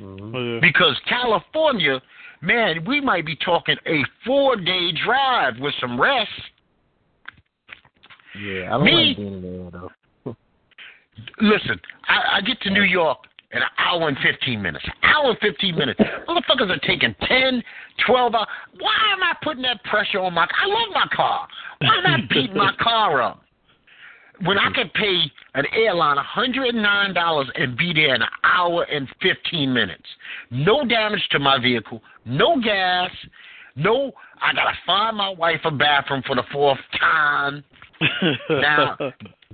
Mhm. Oh. Because California, man, we might be talking a four day drive with some rest. Yeah, I don't Me- like being in there though. Listen, I, I get to New York in an hour and 15 minutes. Hour and 15 minutes. Motherfuckers are taking 10, 12 hours. Why am I putting that pressure on my I love my car. Why am I <laughs> beating my car up? When I could pay an airline $109 and be there in an hour and 15 minutes. No damage to my vehicle, no gas, no, I gotta find my wife a bathroom for the fourth time. <laughs> Now,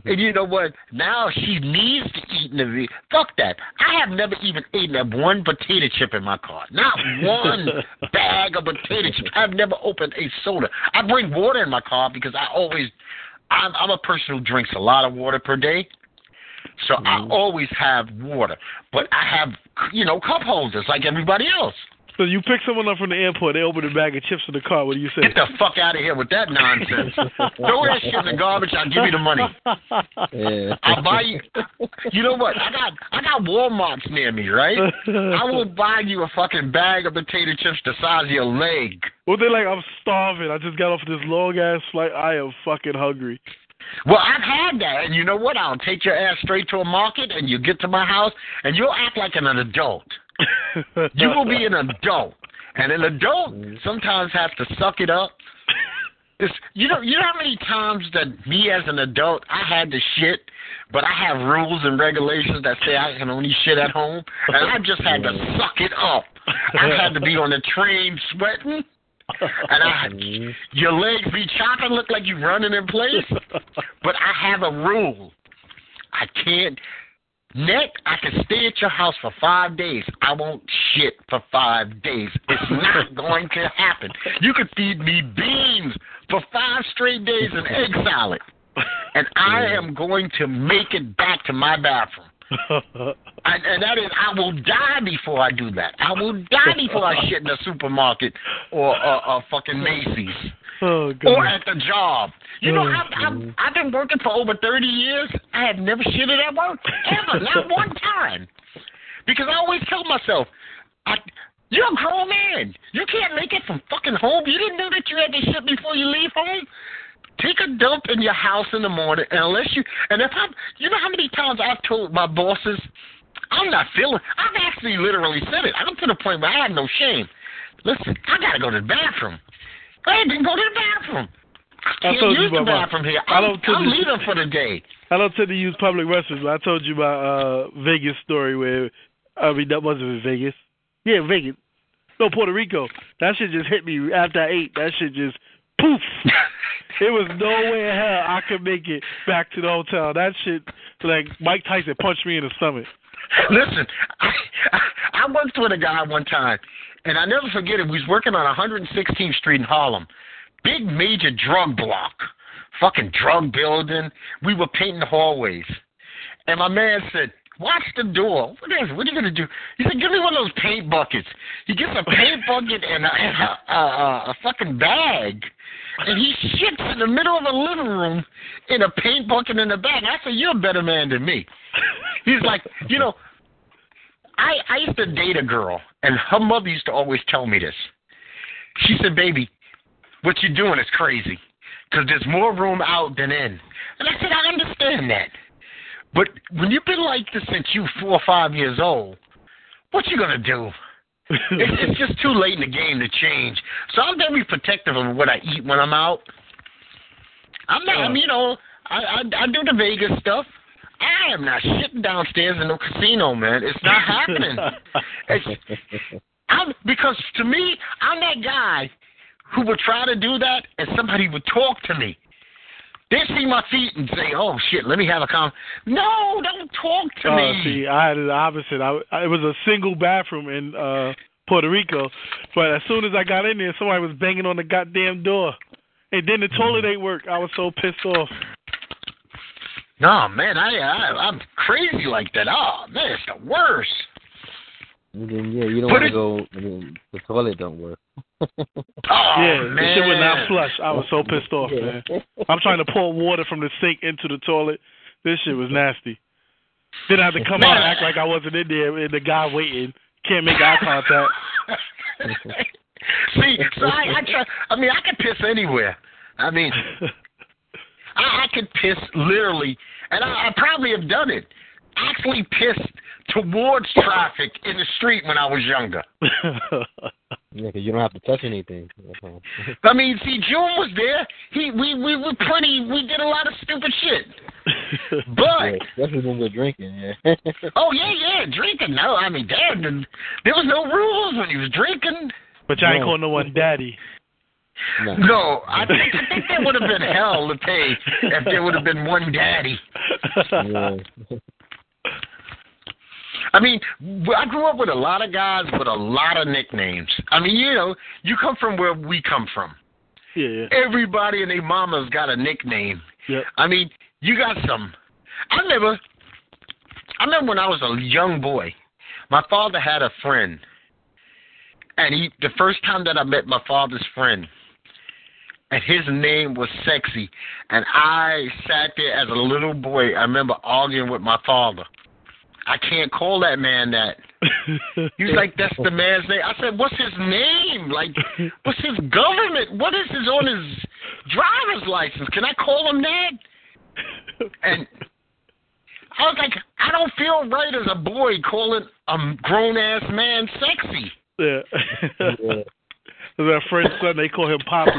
and you know what? Now she needs to eat in the Fuck that. I have never even eaten a one potato chip in my car. Not one <laughs> bag of potato chips. I've never opened a soda. I bring water in my car because I always, I'm, I'm a person who drinks a lot of water per day. So I mm-hmm. always have water. But I have, you know, cup holders like everybody else. So you pick someone up from the airport, they open a bag of chips in the car. What do you say? Get the fuck out of here with that nonsense. <laughs> Throw that shit in the garbage. I'll give you the money. Yeah. I'll buy you. You know what? I got I got Walmart's near me, right? I will buy you a fucking bag of potato chips the size of your leg. Well, they're like, I'm starving. I just got off this long ass flight. I am fucking hungry. Well, I've had that, and you know what? I'll take your ass straight to a market, and you get to my house, and you'll act like an adult. You will be an adult, and an adult sometimes has to suck it up. It's, you know, you know how many times that me as an adult I had to shit, but I have rules and regulations that say I can only shit at home, and I just had to suck it up. I had to be on the train sweating, and I your legs be chopping, look like you running in place. But I have a rule. I can't. Nick, I can stay at your house for five days. I won't shit for five days. It's not <laughs> going to happen. You could feed me beans for five straight days and egg salad, and I am going to make it back to my bathroom. And, and that is, I will die before I do that. I will die before I shit in a supermarket or uh, uh, fucking Macy's oh, or at the job. You know, Oh, I've, I've, I've been working for over 30 years. I have never shitted at work, ever, <laughs> not one time. Because I always tell myself, I, you're a grown man. You can't make it from fucking home. You didn't know that you had to shit before you leave home? Take a dump in your house in the morning, and unless you, and if I'm, you know how many times I've told my bosses, I'm not feeling, I've actually literally said it. I'm to the point where I have no shame. Listen, I gotta go to the bathroom. I didn't go to the bathroom. I I can't told you use the about my- bathroom here. I I'm, don't I'm you- leaving for the day. I don't tend to use public restrooms. but I told you about uh Vegas story where I mean that wasn't in Vegas. Yeah, Vegas. No, Puerto Rico. That shit just hit me after I ate. That shit just poof. <laughs> it was no way in hell I could make it back to the hotel. That shit like Mike Tyson punched me in the stomach. Listen, I, I worked with a guy one time, and I never forget it. We was working on 116th Street in Harlem, big major drug block, fucking drug building. We were painting the hallways, and my man said, "Watch the door. What is? What are you gonna do?" He said, "Give me one of those paint buckets." He gets a paint <laughs> bucket and a, and a, a, a, a fucking bag. And he shits in the middle of the living room in a paint bucket in a bag. I said, "You're a better man than me." <laughs> He's like, you know, I I used to date a girl, and her mother used to always tell me this. She said, "Baby, what you're doing is crazy, because there's more room out than in." And I said, "I understand that, but when you've been like this since you four or five years old, what you gonna do?" It's, it's <laughs> just too late in the game to change. So I'm very protective of what I eat when I'm out. I'm not, I'm, you know, I, I I do the Vegas stuff. I am not shitting downstairs in no casino, man. It's not <laughs> happening. It's, I'm because to me, I'm that guy who would try to do that, and somebody would talk to me. They see my feet and say, "Oh shit, let me have a con." No, don't talk to Oh, me. see, I had the opposite. I, I it was a single bathroom in uh Puerto Rico. But as soon as I got in there, somebody was banging on the goddamn door, and then the toilet ain't work. I was so pissed off. No, man, I, I I'm crazy like that. Oh man, it's the worst. And then, yeah, you don't want to go. And then the toilet don't work. <laughs> Oh yeah, man, the shit would not flush. I was so pissed off, man. I'm trying to pour water from the sink into the toilet. This shit was nasty. Then I had to come out and act like I wasn't in there, and the guy waiting can't make eye contact. <laughs> See, so I, I try. I mean, I can piss anywhere. I mean, <laughs> I, I could piss literally, and I, I probably have done it. Actually, pissed towards traffic in the street when I was younger. <laughs> Yeah, 'cause you don't have to touch anything. I mean, see, June was there. He, we, we were pretty. We did a lot of stupid shit. <laughs> But Yeah, especially when we're drinking. Yeah. <laughs> oh yeah, yeah, drinking. No, I mean, damn, the- there was no rules when he was drinking. but y'all ain't No. calling no one daddy. no. No, I think I think there would have been hell to pay if there would have been one daddy. Yeah. I mean, I grew up with a lot of guys with a lot of nicknames. I mean, you know, you come from where we come from. Yeah, yeah. Everybody and their mama's got a nickname. Yep. I mean, you got some. I remember. I remember when I was a young boy, my father had a friend, and he the first time that I met my father's friend, and his name was Sexy, and I sat there as a little boy. I remember arguing with my father. I can't call that man that. <laughs> He was like, "That's the man's name." I said, "What's his name? Like, what's his government? What is his on his driver's license? Can I call him that?" And I was like, "I don't feel right as a boy calling a grown ass man sexy." yeah. <laughs> yeah. A friend's son, they call him Poppy.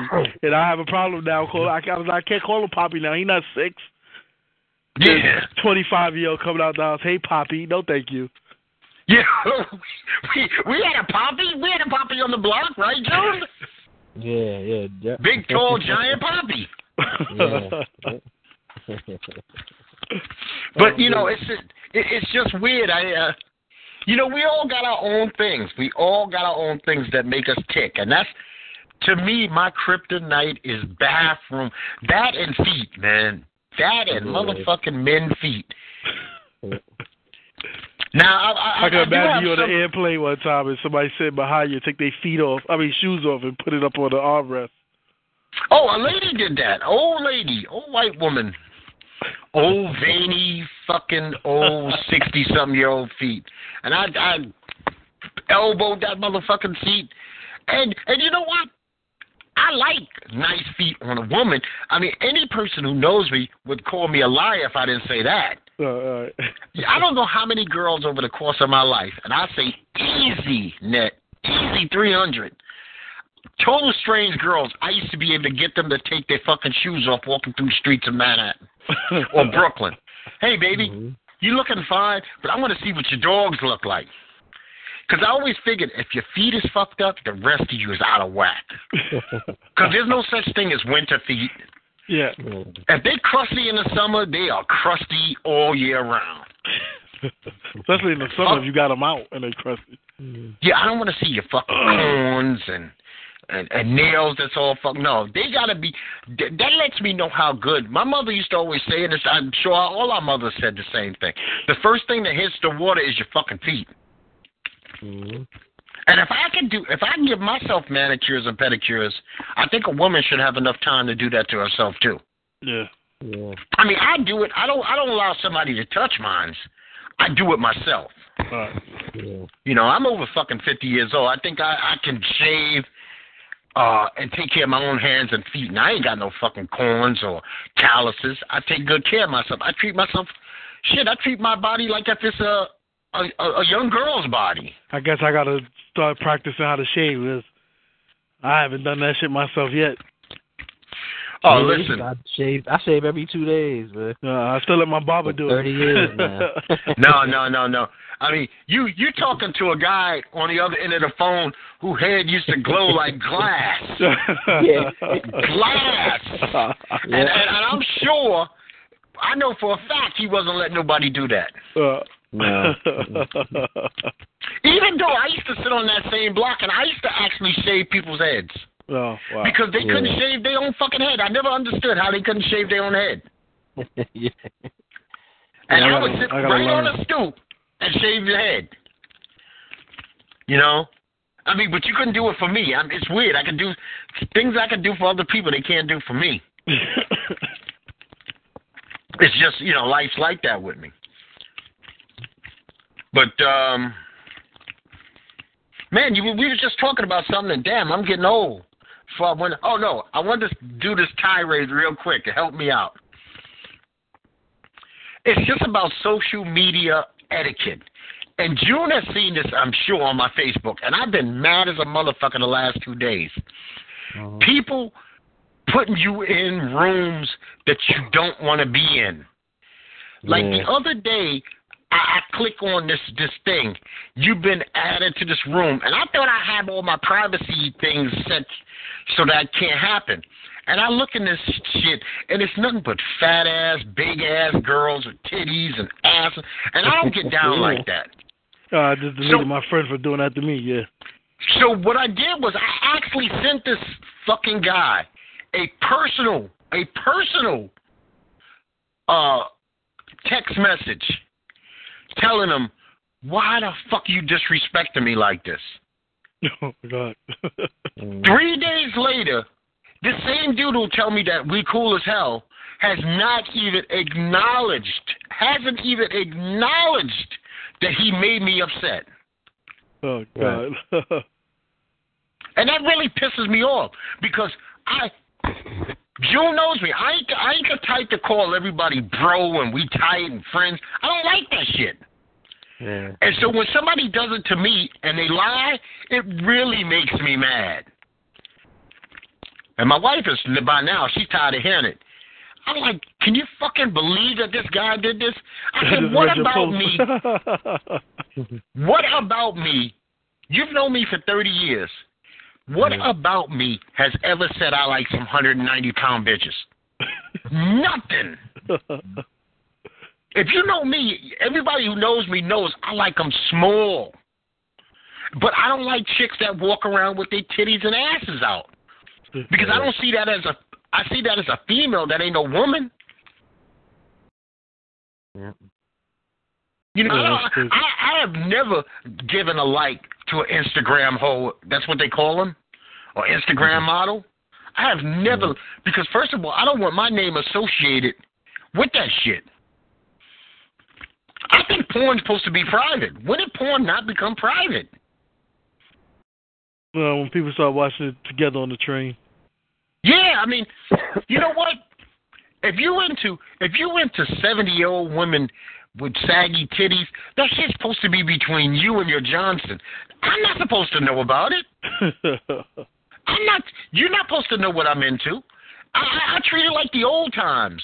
And I have a problem now. Call, I, I I can't call him Poppy now. He's not six. Yeah, 25 year old coming out the house. Hey, Poppy. No, thank you. yeah. <laughs> we we had a poppy. We had a poppy on the block, right, June? Yeah, yeah. yeah. Big, tall, <laughs> giant poppy. Yeah. But you know, it's it, it's just weird. I, uh, you know, we all got our own things. We all got our own things that make us tick, and that's to me my kryptonite is bathroom. That and feet, man. That and motherfucking men feet. Now I, I, I can I imagine you on some- an airplane one time and somebody sitting behind you, take their feet off, I mean shoes off, and put it up on the armrest. Oh, a lady did that. Old lady, old white woman, old veiny, fucking old <laughs> sixty something year old feet, and I, I elbowed that motherfucking seat, and and you know what? I like nice feet on a woman. I mean, any person who knows me would call me a liar if I didn't say that. Uh, right. <laughs> I don't know how many girls over the course of my life, and I say easy, net, easy 300. Total strange girls. I used to be able to get them to take their fucking shoes off walking through the streets of Manhattan or <laughs> Brooklyn. Hey, baby, Mhm. you looking fine, but I want to see what your dogs look like. Because I always figured if your feet is fucked up, the rest of you is out of whack. <laughs> Because there's no such thing as winter feet. yeah. If they crusty in the summer, they are crusty all year round. Especially in the summer if you got them out and they crusty. Yeah, I don't want to see your fucking corns and, and and nails. That's all fuck. No, they gotta be. th- That lets me know how good. My mother used to always say, and it's, I'm sure all our mothers said the same thing. The first thing that hits the water is your fucking feet. Mhm. And if I can do, if I can give myself manicures and pedicures, I think a woman should have enough time to do that to herself too. Yeah. Yeah. I mean, I do it. I don't. I don't allow somebody to touch mine. I do it myself. All right. Yeah. You know, I'm over fucking 50 years old. I think I, I can shave uh, and take care of my own hands and feet. And I ain't got no fucking corns or calluses. I take good care of myself. I treat myself, shit, I treat my body like if it's a, a, a a young girl's body. I guess I gotta start practicing how to shave. Cause I haven't done that shit myself yet. Oh, Yeah, listen. I shave. I shave every two days, man. Uh, I still let my barber do it. Thirty years now. <laughs> No, no, no, no. I mean, you you talking to a guy on the other end of the phone who head used to glow like glass, Yeah. <laughs> glass. And, and, and I'm sure, I know for a fact he wasn't letting nobody do that. Uh, No. <laughs> Even though I used to sit on that same block and I used to actually shave people's heads Oh wow. because they couldn't Yeah. shave their own fucking head. I never understood how they couldn't shave their own head. <laughs> yeah. And Yeah, I I, would gotta- sit I gotta right on a stoop and shave your head. You know? I mean, but you couldn't do it for me. I'm, it's weird. I can do things I can do for other people they can't do for me. <laughs> It's just, you know, life's like that with me. But um man, you we were just talking about something and damn, I'm getting old. So I went, oh no, I want to do this tirade real quick to help me out. It's just about social media etiquette. And June has seen this, I'm sure, on my Facebook, and I've been mad as a motherfucker the last two days. Mhm. People putting you in rooms that you don't want to be in. Like Yeah. the other day, I, I click on this this thing. You've been added to this room, and I thought I had all my privacy things set so that can't happen. And I look in this shit, and it's nothing but fat ass, big ass girls with titties and ass, and I don't get down <laughs> like that. Uh, I just deleted So- my friend for doing that to me. Yeah. So what I did was I actually sent this fucking guy a personal, a personal uh text message telling him why the fuck you disrespecting me like this. <laughs> Oh my god. <laughs> Three days later, this same dude will tell me that we cool as hell has not even acknowledged, hasn't even acknowledged that he made me upset. oh god. <laughs> And that really pisses me off because I June knows me. I ain't I ain't the type to call everybody bro and we tight and friends. I don't like that shit. yeah. And so when somebody does it to me and they lie, it really makes me mad. And my wife is by now, she's tired of hearing it. I'm like, can you fucking believe that this guy did this? I said, what about me? <laughs> What about me? You've known me for 30 years. What about me has ever said I like some 190 pound bitches? Nothing. <laughs> If you know me, everybody who knows me knows I like them small. But I don't like chicks that walk around with their titties and asses out because I don't see that as a. I see that as a female that ain't no woman. Yeah. You know, I. I, I have never given a like to an Instagram hoe. That's what they call them, or Instagram Mm-hmm. model. I have never because first of all, I don't want my name associated with that shit. I think porn's supposed to be private. When did porn not become private? Well, when people start watching it together on the train. Yeah, I mean, you know what? If you into if you into seventy year old women with saggy titties, that shit's supposed to be between you and your Johnson. I'm not supposed to know about it. <laughs> I'm not. You're not supposed to know what I'm into. I, I, I treat it like the old times.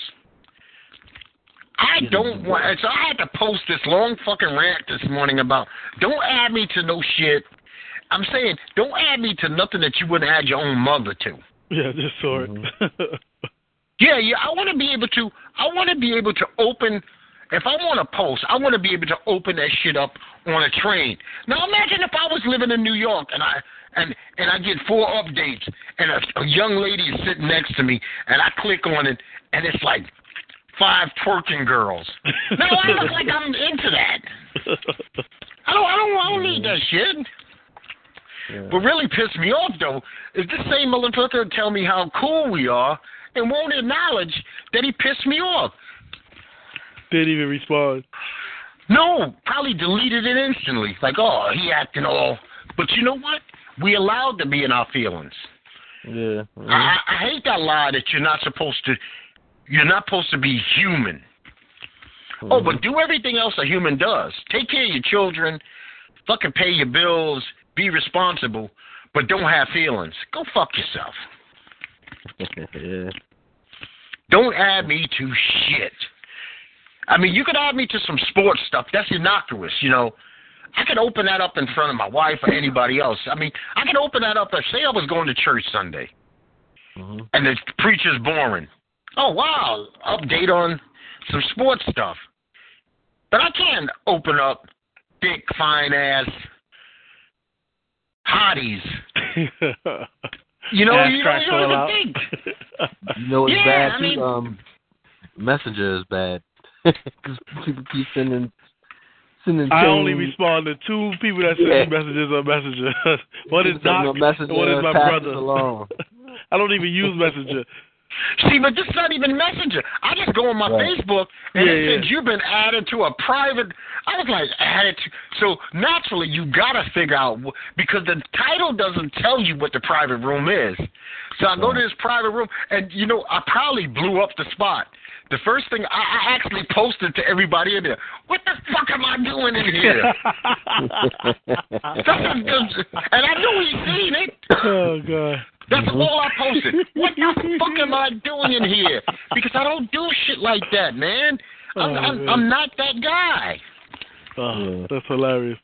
I don't want. So I had to post this long fucking rant this morning about don't add me to no shit. I'm saying don't add me to nothing that you wouldn't add your own mother to. yeah, just saw it. Mm-hmm. Yeah, yeah. I want to be able to. I want to be able to open. If I want to post, I want to be able to open that shit up on a train. Now imagine if I was living in New York and I and and I get four updates and a, a young lady is sitting next to me and I click on it and it's like five twerking girls. Now I look like I'm into that. I don't. I don't. I don't need that shit. Yeah. What really pissed me off though is this same motherfucker tell me how cool we are and won't acknowledge that he pissed me off. Didn't even respond. No, probably deleted it instantly. Like, oh, he acting all. But you know what? We allowed to be in our feelings. Yeah. Mhm. I, I hate that lie that you're not supposed to. You're not supposed to be human. Oh, Mhm. but do everything else a human does. Take care of your children, fucking pay your bills, be responsible, but don't have feelings. Go fuck yourself. yeah. <laughs> Don't add me to shit. I mean, you could add me to some sports stuff. That's innocuous, you know. I could open that up in front of my wife or anybody else. I mean, I could open that up. If, say I was going to church Sunday Mhm. and the preacher's boring. Oh, wow. Update on some sports stuff. But I can't open up thick, fine ass hotties. <laughs> You know, Ass you don't, you don't even think. <laughs> You know it's Yeah, bad I too. mean- um, Messenger is bad <laughs> because people keep sending sending. I only respond to two people that send Yeah. me messages on Messenger. <laughs> one is people sending Doc, no Messenger, and one is my brother. it along. <laughs> I don't even use Messenger. See, but this is not even Messenger. I just go on my Right. Facebook and Yeah, it yeah. says you've been added to a private. I was like added to. So naturally, you gotta figure out because the title doesn't tell you what the private room is. So I go to this private room, and you know, I probably blew up the spot. The first thing I, I actually posted to everybody in there, what the fuck am I doing in here? <laughs> That's a- and I knew he'd seen it. oh god. That's Mhm. all I posted. What the fuck am I doing in here? Because I don't do shit like that, man. I'm, Oh, I'm, man. I'm not that guy. Oh, that's hilarious.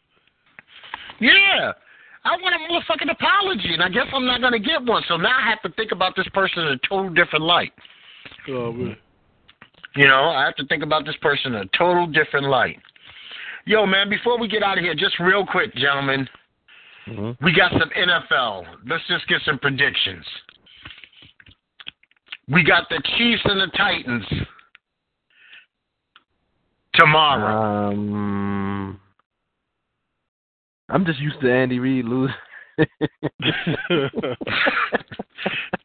Yeah. I want a motherfucking apology, and I guess I'm not going to get one. So now I have to think about this person in a total different light. Oh man. You know, I have to think about this person in a total different light. Yo, man, before we get out of here, just real quick, gentlemen, Mhm. we got some NFL. Let's just get some predictions. We got the Chiefs and the Titans tomorrow. Um, I'm just used to Andy Reid losing. <laughs> <laughs> <laughs>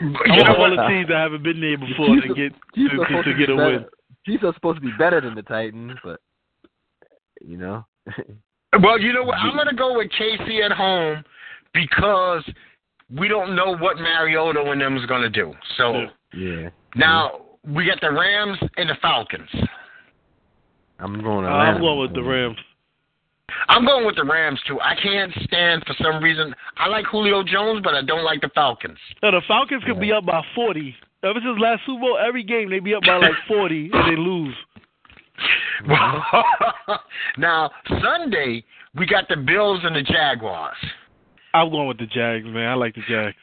you I know want all the teams that haven't been there before Chiefs to get Chiefs to, to, to to get be a better. win. Chiefs are supposed to be better than the Titans, but you know. <laughs> Well, you know what? I'm going to go with KC at home because we don't know what Mariota and them is going to do. So Yeah. yeah. now we got the Rams and the Falcons. I'm going. I'm going with the Rams. I'm going with the Rams too. I can't stand for some reason. I like Julio Jones, but I don't like the Falcons. No, the Falcons could be up by 40. Ever since last Super Bowl, every game they be up by like <laughs> 40 and they lose. <laughs> now Sunday we got the Bills and the Jaguars. I'm going with the Jags, man. I like the Jags.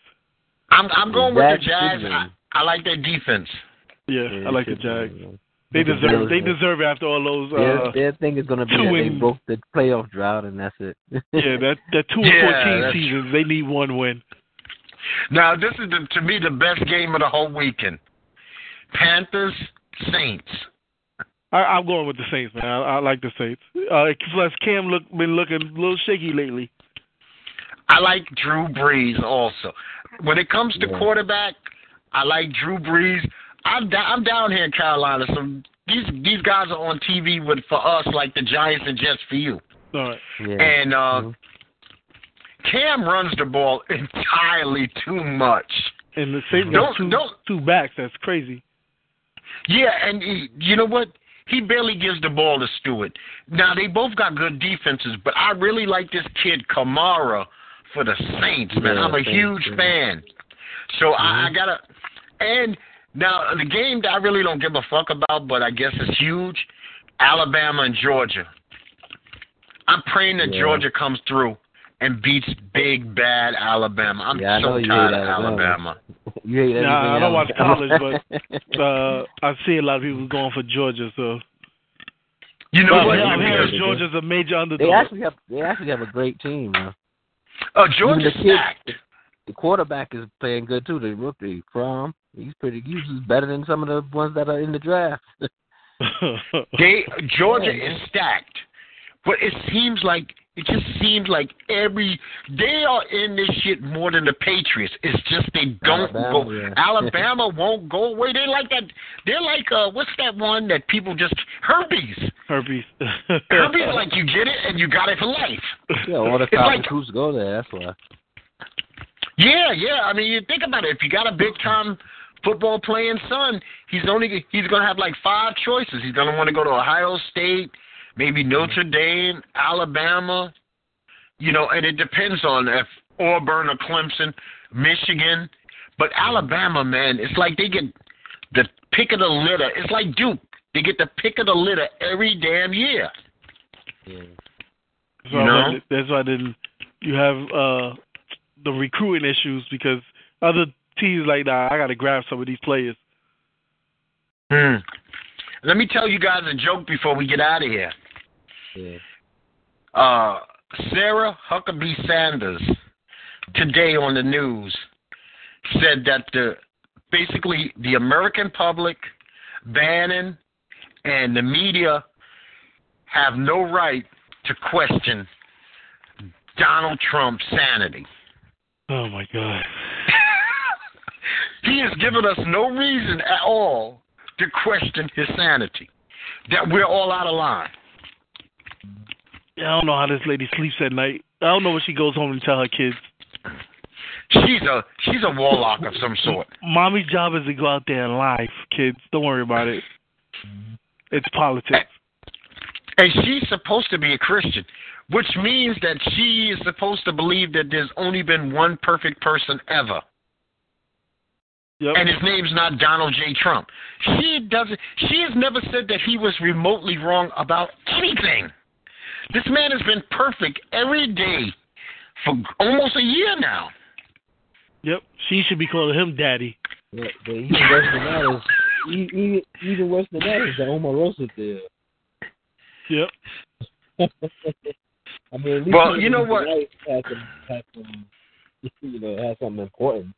I'm I'm going with the Jags Jags. I. I like their defense. Yeah, Yeah, I like the Jags. Be, man. They deserve. Bills, They deserve it after all those. Their, Uh, their thing is going to be two that they broke the playoff drought, and that's it. <laughs> yeah, that that two and Yeah, fourteen that's seasons. They need one win. Now this is the, to me the best game of the whole weekend. Panthers Saints. I, I'm going with the Saints, man. I, I like the Saints. Uh, plus, Cam look been looking a little shaky lately. I like Drew Brees also. When it comes to Yeah. quarterback, I like Drew Brees. I'm da- I'm down here in Carolina, so these these guys are on TV with for us like the Giants and Jets for you. All right. yeah. And uh, Mhm. Cam runs the ball entirely too much. And the Saints Don't- got two don't- two backs. That's crazy. Yeah, and he, you know what? He barely gives the ball to Stewart. Now they both got good defenses, but I really like this kid Kamara for the Saints, man. Yeah, I'm a huge yeah. fan. So I, I gotta. And now the game that I really don't give a fuck about, but I guess it's huge. Alabama and Georgia. I'm praying that Yeah. Georgia comes through and beats big bad Alabama. I'm Yeah, I know so you tired hate of Alabama. Alabama. <laughs> you hate. Nah, I don't watch Alabama. <laughs> Uh, I see a lot of people going for Georgia, so. You know But what? yeah, I'm yeah, hearing Because. Georgia's a major underdog. they actually have. They actually have a great team. Man. uh, Even Georgia's the kids- stacked. The quarterback is playing good too. The rookie from he's pretty. He's better than some of the ones that are in the draft. <laughs> <laughs> They Georgia Yeah, is stacked, but it seems like it just seems like every they are in this shit more than the Patriots. It's just they don't Alabama, go. yeah. <laughs> Alabama won't go away. They're like that. They're like uh, what's that one that people just herpes. Herpes. Herpes like you get it and you got it for life. yeah, all the It's top like- recruits go there. That's why. Yeah, yeah. I mean, you think about it. If you got a big time football playing son, he's only he's gonna have like five choices. He's gonna want to go to Ohio State, maybe Notre Dame, Alabama. You know, and it depends on if Auburn or Clemson, Michigan. But Alabama, man, it's like they get the pick of the litter. It's like Duke. They get the pick of the litter every damn year. Yeah. So You know? that's why I didn't. You have uh the recruiting issues because other teams like that. I got to grab some of these players. Hmm. Let me tell you guys a joke before we get out of here. Yeah. uh Sarah Huckabee Sanders today on the news said that the basically the American public, Bannon, and the media have no right to question Donald Trump's sanity. Oh my God. <laughs> he has given us no reason at all to question his sanity. That we're all out of line. I don't know how this lady sleeps at night. I don't know what she goes home and tell her kids. She's a she's a warlock of some sort. Mommy's job is to go out there and lie, kids. Don't worry about it. It's politics. And she's supposed to be a Christian, which means that she is supposed to believe that there's only been one perfect person ever. Yep. And his name's not Donald J. Trump. She doesn't she has never said that he was remotely wrong about anything. This man has been perfect every day for almost a year now. Yep. She should be calling him daddy. Yeah, but even worse than that is even even worse than that is the Omarosa deal. Yep. <laughs> I mean, at least Well, you know what? Has some, has some, <laughs> you know, has something important.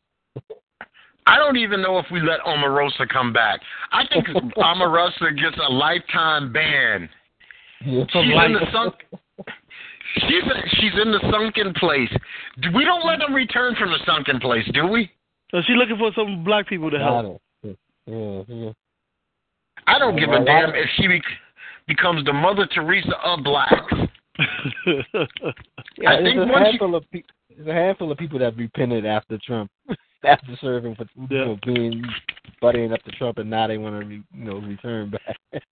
I don't even know if we let Omarosa come back. I think <laughs> Omarosa gets a lifetime ban. You know, She's in the sunk. She's she's in the sunken place. We don't let them return from the sunken place, do we? So she looking for some black people to I help. don't- Yeah, yeah. I don't give a damn if she bec becomes the Mother Teresa of blacks. Yeah, I think a handful of pe- there's a handful of people that repented after Trump, <laughs> after serving for you Yeah. know being buddying up to Trump, and now they want to re, you know return back. <laughs>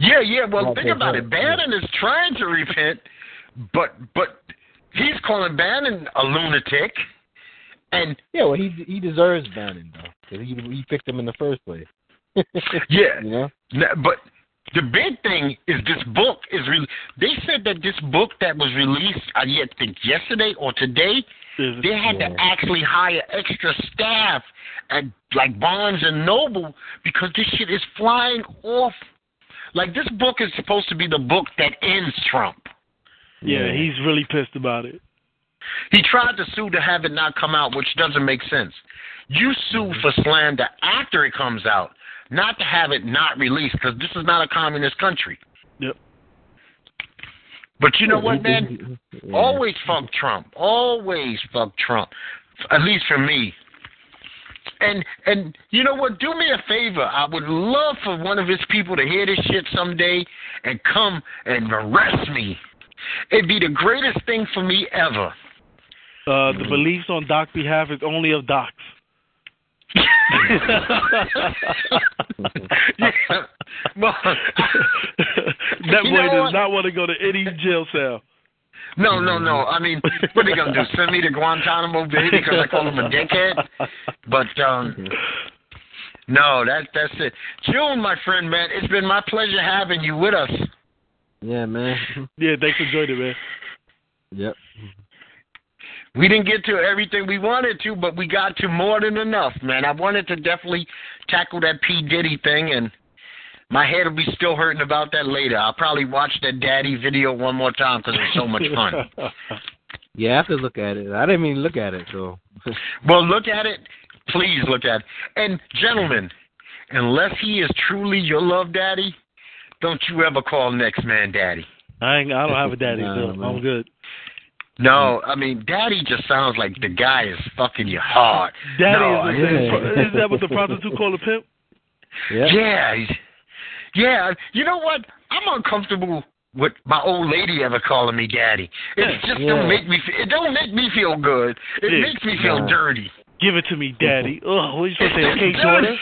Yeah, yeah. Well, think about have, it. Bannon is trying to repent, but but he's calling Bannon a lunatic, and yeah, well he he deserves Bannon though, because he he picked him in the first place. <laughs> yeah, you know. But the big thing is this book is. Re- they said that this book that was released, I yet think yesterday or today, they had to actually hire extra staff at like Barnes and Noble because this shit is flying off. Like this book is supposed to be the book that ends Trump. yeah, he's really pissed about it. He tried to sue to have it not come out, which doesn't make sense. You sue mm-hmm. for slander after it comes out, not to have it not released, because this is not a communist country. Yep. But you know what, man? yeah. Always fuck Trump. Always fuck Trump. At least for me. And and you know what? Do me a favor. I would love for one of his people to hear this shit someday and come and arrest me. It'd be the greatest thing for me ever. Uh, the beliefs on Doc's behalf is only of Doc's. <laughs> yeah. Well, that boy does what? not want to go to any jail cell. no, no, no. I mean, what are they gonna do? Send me to Guantanamo Bay because I call him a dickhead? But um, no, that that's it. June, my friend, man, it's been my pleasure having you with us. Yeah, man. Yeah, thanks for joining, man. Yep. We didn't get to everything we wanted to, but we got to more than enough, man. I wanted to definitely tackle that P Diddy thing, and my head will be still hurting about that later. I'll probably watch that Daddy video one more time because it's so much fun. <laughs> Yeah, I have to look at it. I didn't even look at it, so. <laughs> Well, look at it. Please look at it. And gentlemen, unless he is truly your love daddy, don't you ever call next man daddy. I ain't, I don't have a daddy, <laughs> Nah, so. I'm good. No, I mean daddy just sounds like the guy is fucking you hard. Daddy No, is, yeah. is that what the prostitute <laughs> call a pimp? Yeah. Yeah, yeah. You know what? I'm uncomfortable with my old lady ever calling me daddy. It Yeah. just don't make me. It don't make me feel good. It makes me feel dirty. Give it to me, daddy. <laughs> Oh, what you supposed to say? Okay, daughter.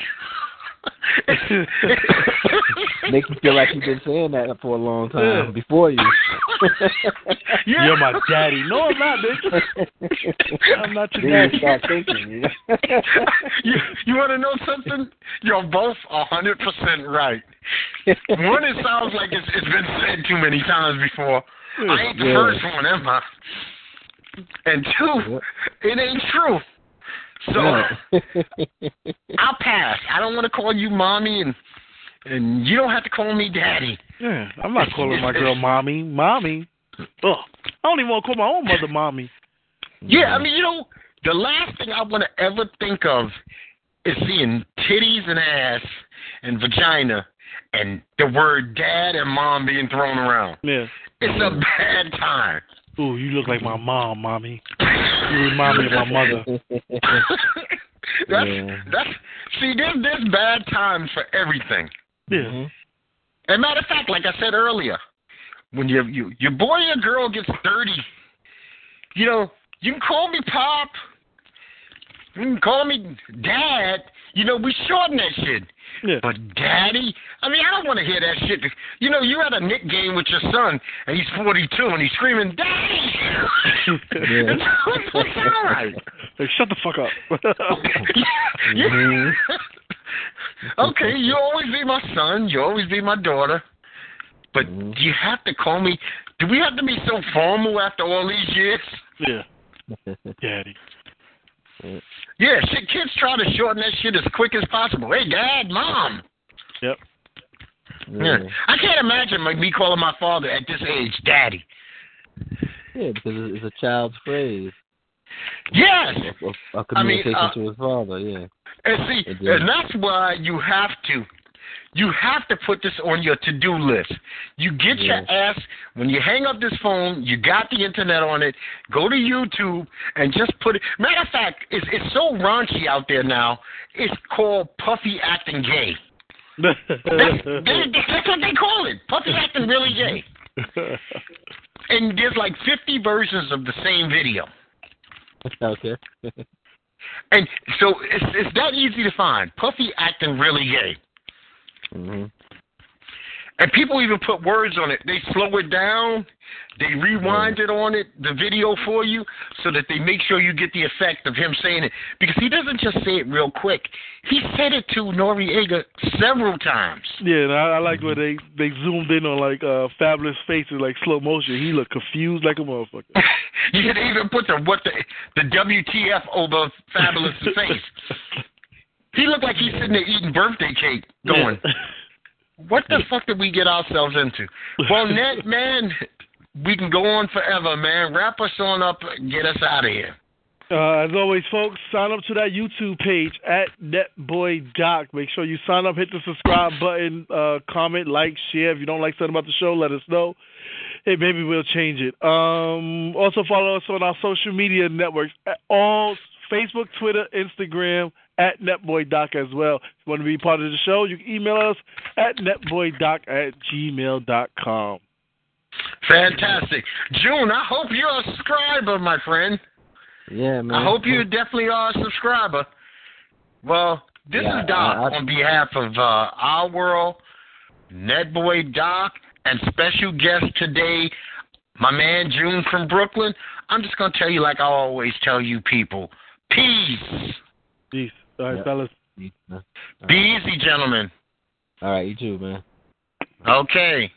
<laughs> Make you feel like you've been saying that for a long time Yeah. before you. Yeah. <laughs> You're my daddy. No, I'm not, bitch. <laughs> I'm not your then daddy. you start thinking. You you you want to know something? You're both a hundred percent right. One, it sounds like it's, it's been said too many times before. I ain't the Yeah. first one, am I? And two, it ain't true. So <laughs> I'll pass. I don't want to call you mommy, and and you don't have to call me daddy. Yeah, I'm not calling my girl mommy. Mommy. Ugh. I don't even want to call my own mother mommy. Yeah, I mean, you know, the last thing I want to ever think of is seeing titties and ass and vagina and the word dad and mom being thrown around. Yeah. It's a bad time. Ooh, you look like my mom, mommy. You remind me of my mother. <laughs> that's Yeah. that's see there's there's bad times for everything. Yeah. Mhm. As matter of fact, like I said earlier, when your you, your boy or girl gets dirty, you know, you can call me pop, you can call me dad. You know, we shorten that shit. Yeah. But daddy, I mean, I don't want to hear that shit. You know, you had a Knick game with your son, and he's 42, and he's screaming, "Daddy!" Yeah. <laughs> it's, it's all right. Like, shut the fuck up. <laughs> Yeah. Mhm. okay, you always be my son. You always be my daughter. But Mhm. do you have to call me? Do we have to be so formal after all these years? yeah. <laughs> Daddy. Yeah, shit. Kids try to shorten that shit as quick as possible. Hey, dad, mom. Yep. Yeah. I can't imagine like, me calling my father at this age, daddy. Yeah, because it's it's a child's phrase Yes. a of, of I mean, communication uh, to his father. Yeah. And see, and that's why you have to, you have to put this on your to-do list. You get your ass when you hang up this phone. You got the internet on it. Go to YouTube and just put it. Matter of fact, it's it's so raunchy out there now. It's called Puffy acting gay. That's, <laughs> that's what they call it. Puffy acting really gay. <laughs> And there's like 50 versions of the same video. <laughs> okay. And so it's it's that easy to find. Puffy acting really gay. Hmm And people even put words on it. They slow it down, they rewind it on it, the video for you, so that they make sure you get the effect of him saying it. Because he doesn't just say it real quick. He said it to Noreaga several times. Yeah, and I, I like where they they zoomed in on like uh Fabolous faces, like slow motion. He looked confused like a motherfucker. <laughs> you could even put the what the the WTF over Fabolous face. <laughs> He looked like he's sitting there eating birthday cake, going, Yeah. <laughs> "What the fuck did we get ourselves into?" Well, <laughs> Net man, we can go on forever, man. Wrap us on up, get us out of here. Uh, as always, folks, sign up to that YouTube page at NetBoy NetBoyDoc. Make sure you sign up, hit the subscribe button, uh, comment, like, share. If you don't like something about the show, let us know. Hey, maybe we'll change it. Um, also, follow us on our social media networks, all Facebook, Twitter, Instagram, at NetBoyDoc as well. If you want to be part of the show, you can email us at netboydoc at gmail.com. Fantastic, June. I hope you're a subscriber, my friend. Yeah, man. I hope you definitely are a subscriber. Well, this Yeah, is Doc I- I- on behalf of uh, Our World, Netboy Doc, and special guest today, my man June from Brooklyn. I'm just going to tell you like I always tell you people peace. Peace. All right, Yeah. fellas. Yeah. Be easy, gentlemen. All right, you too, man. Okay.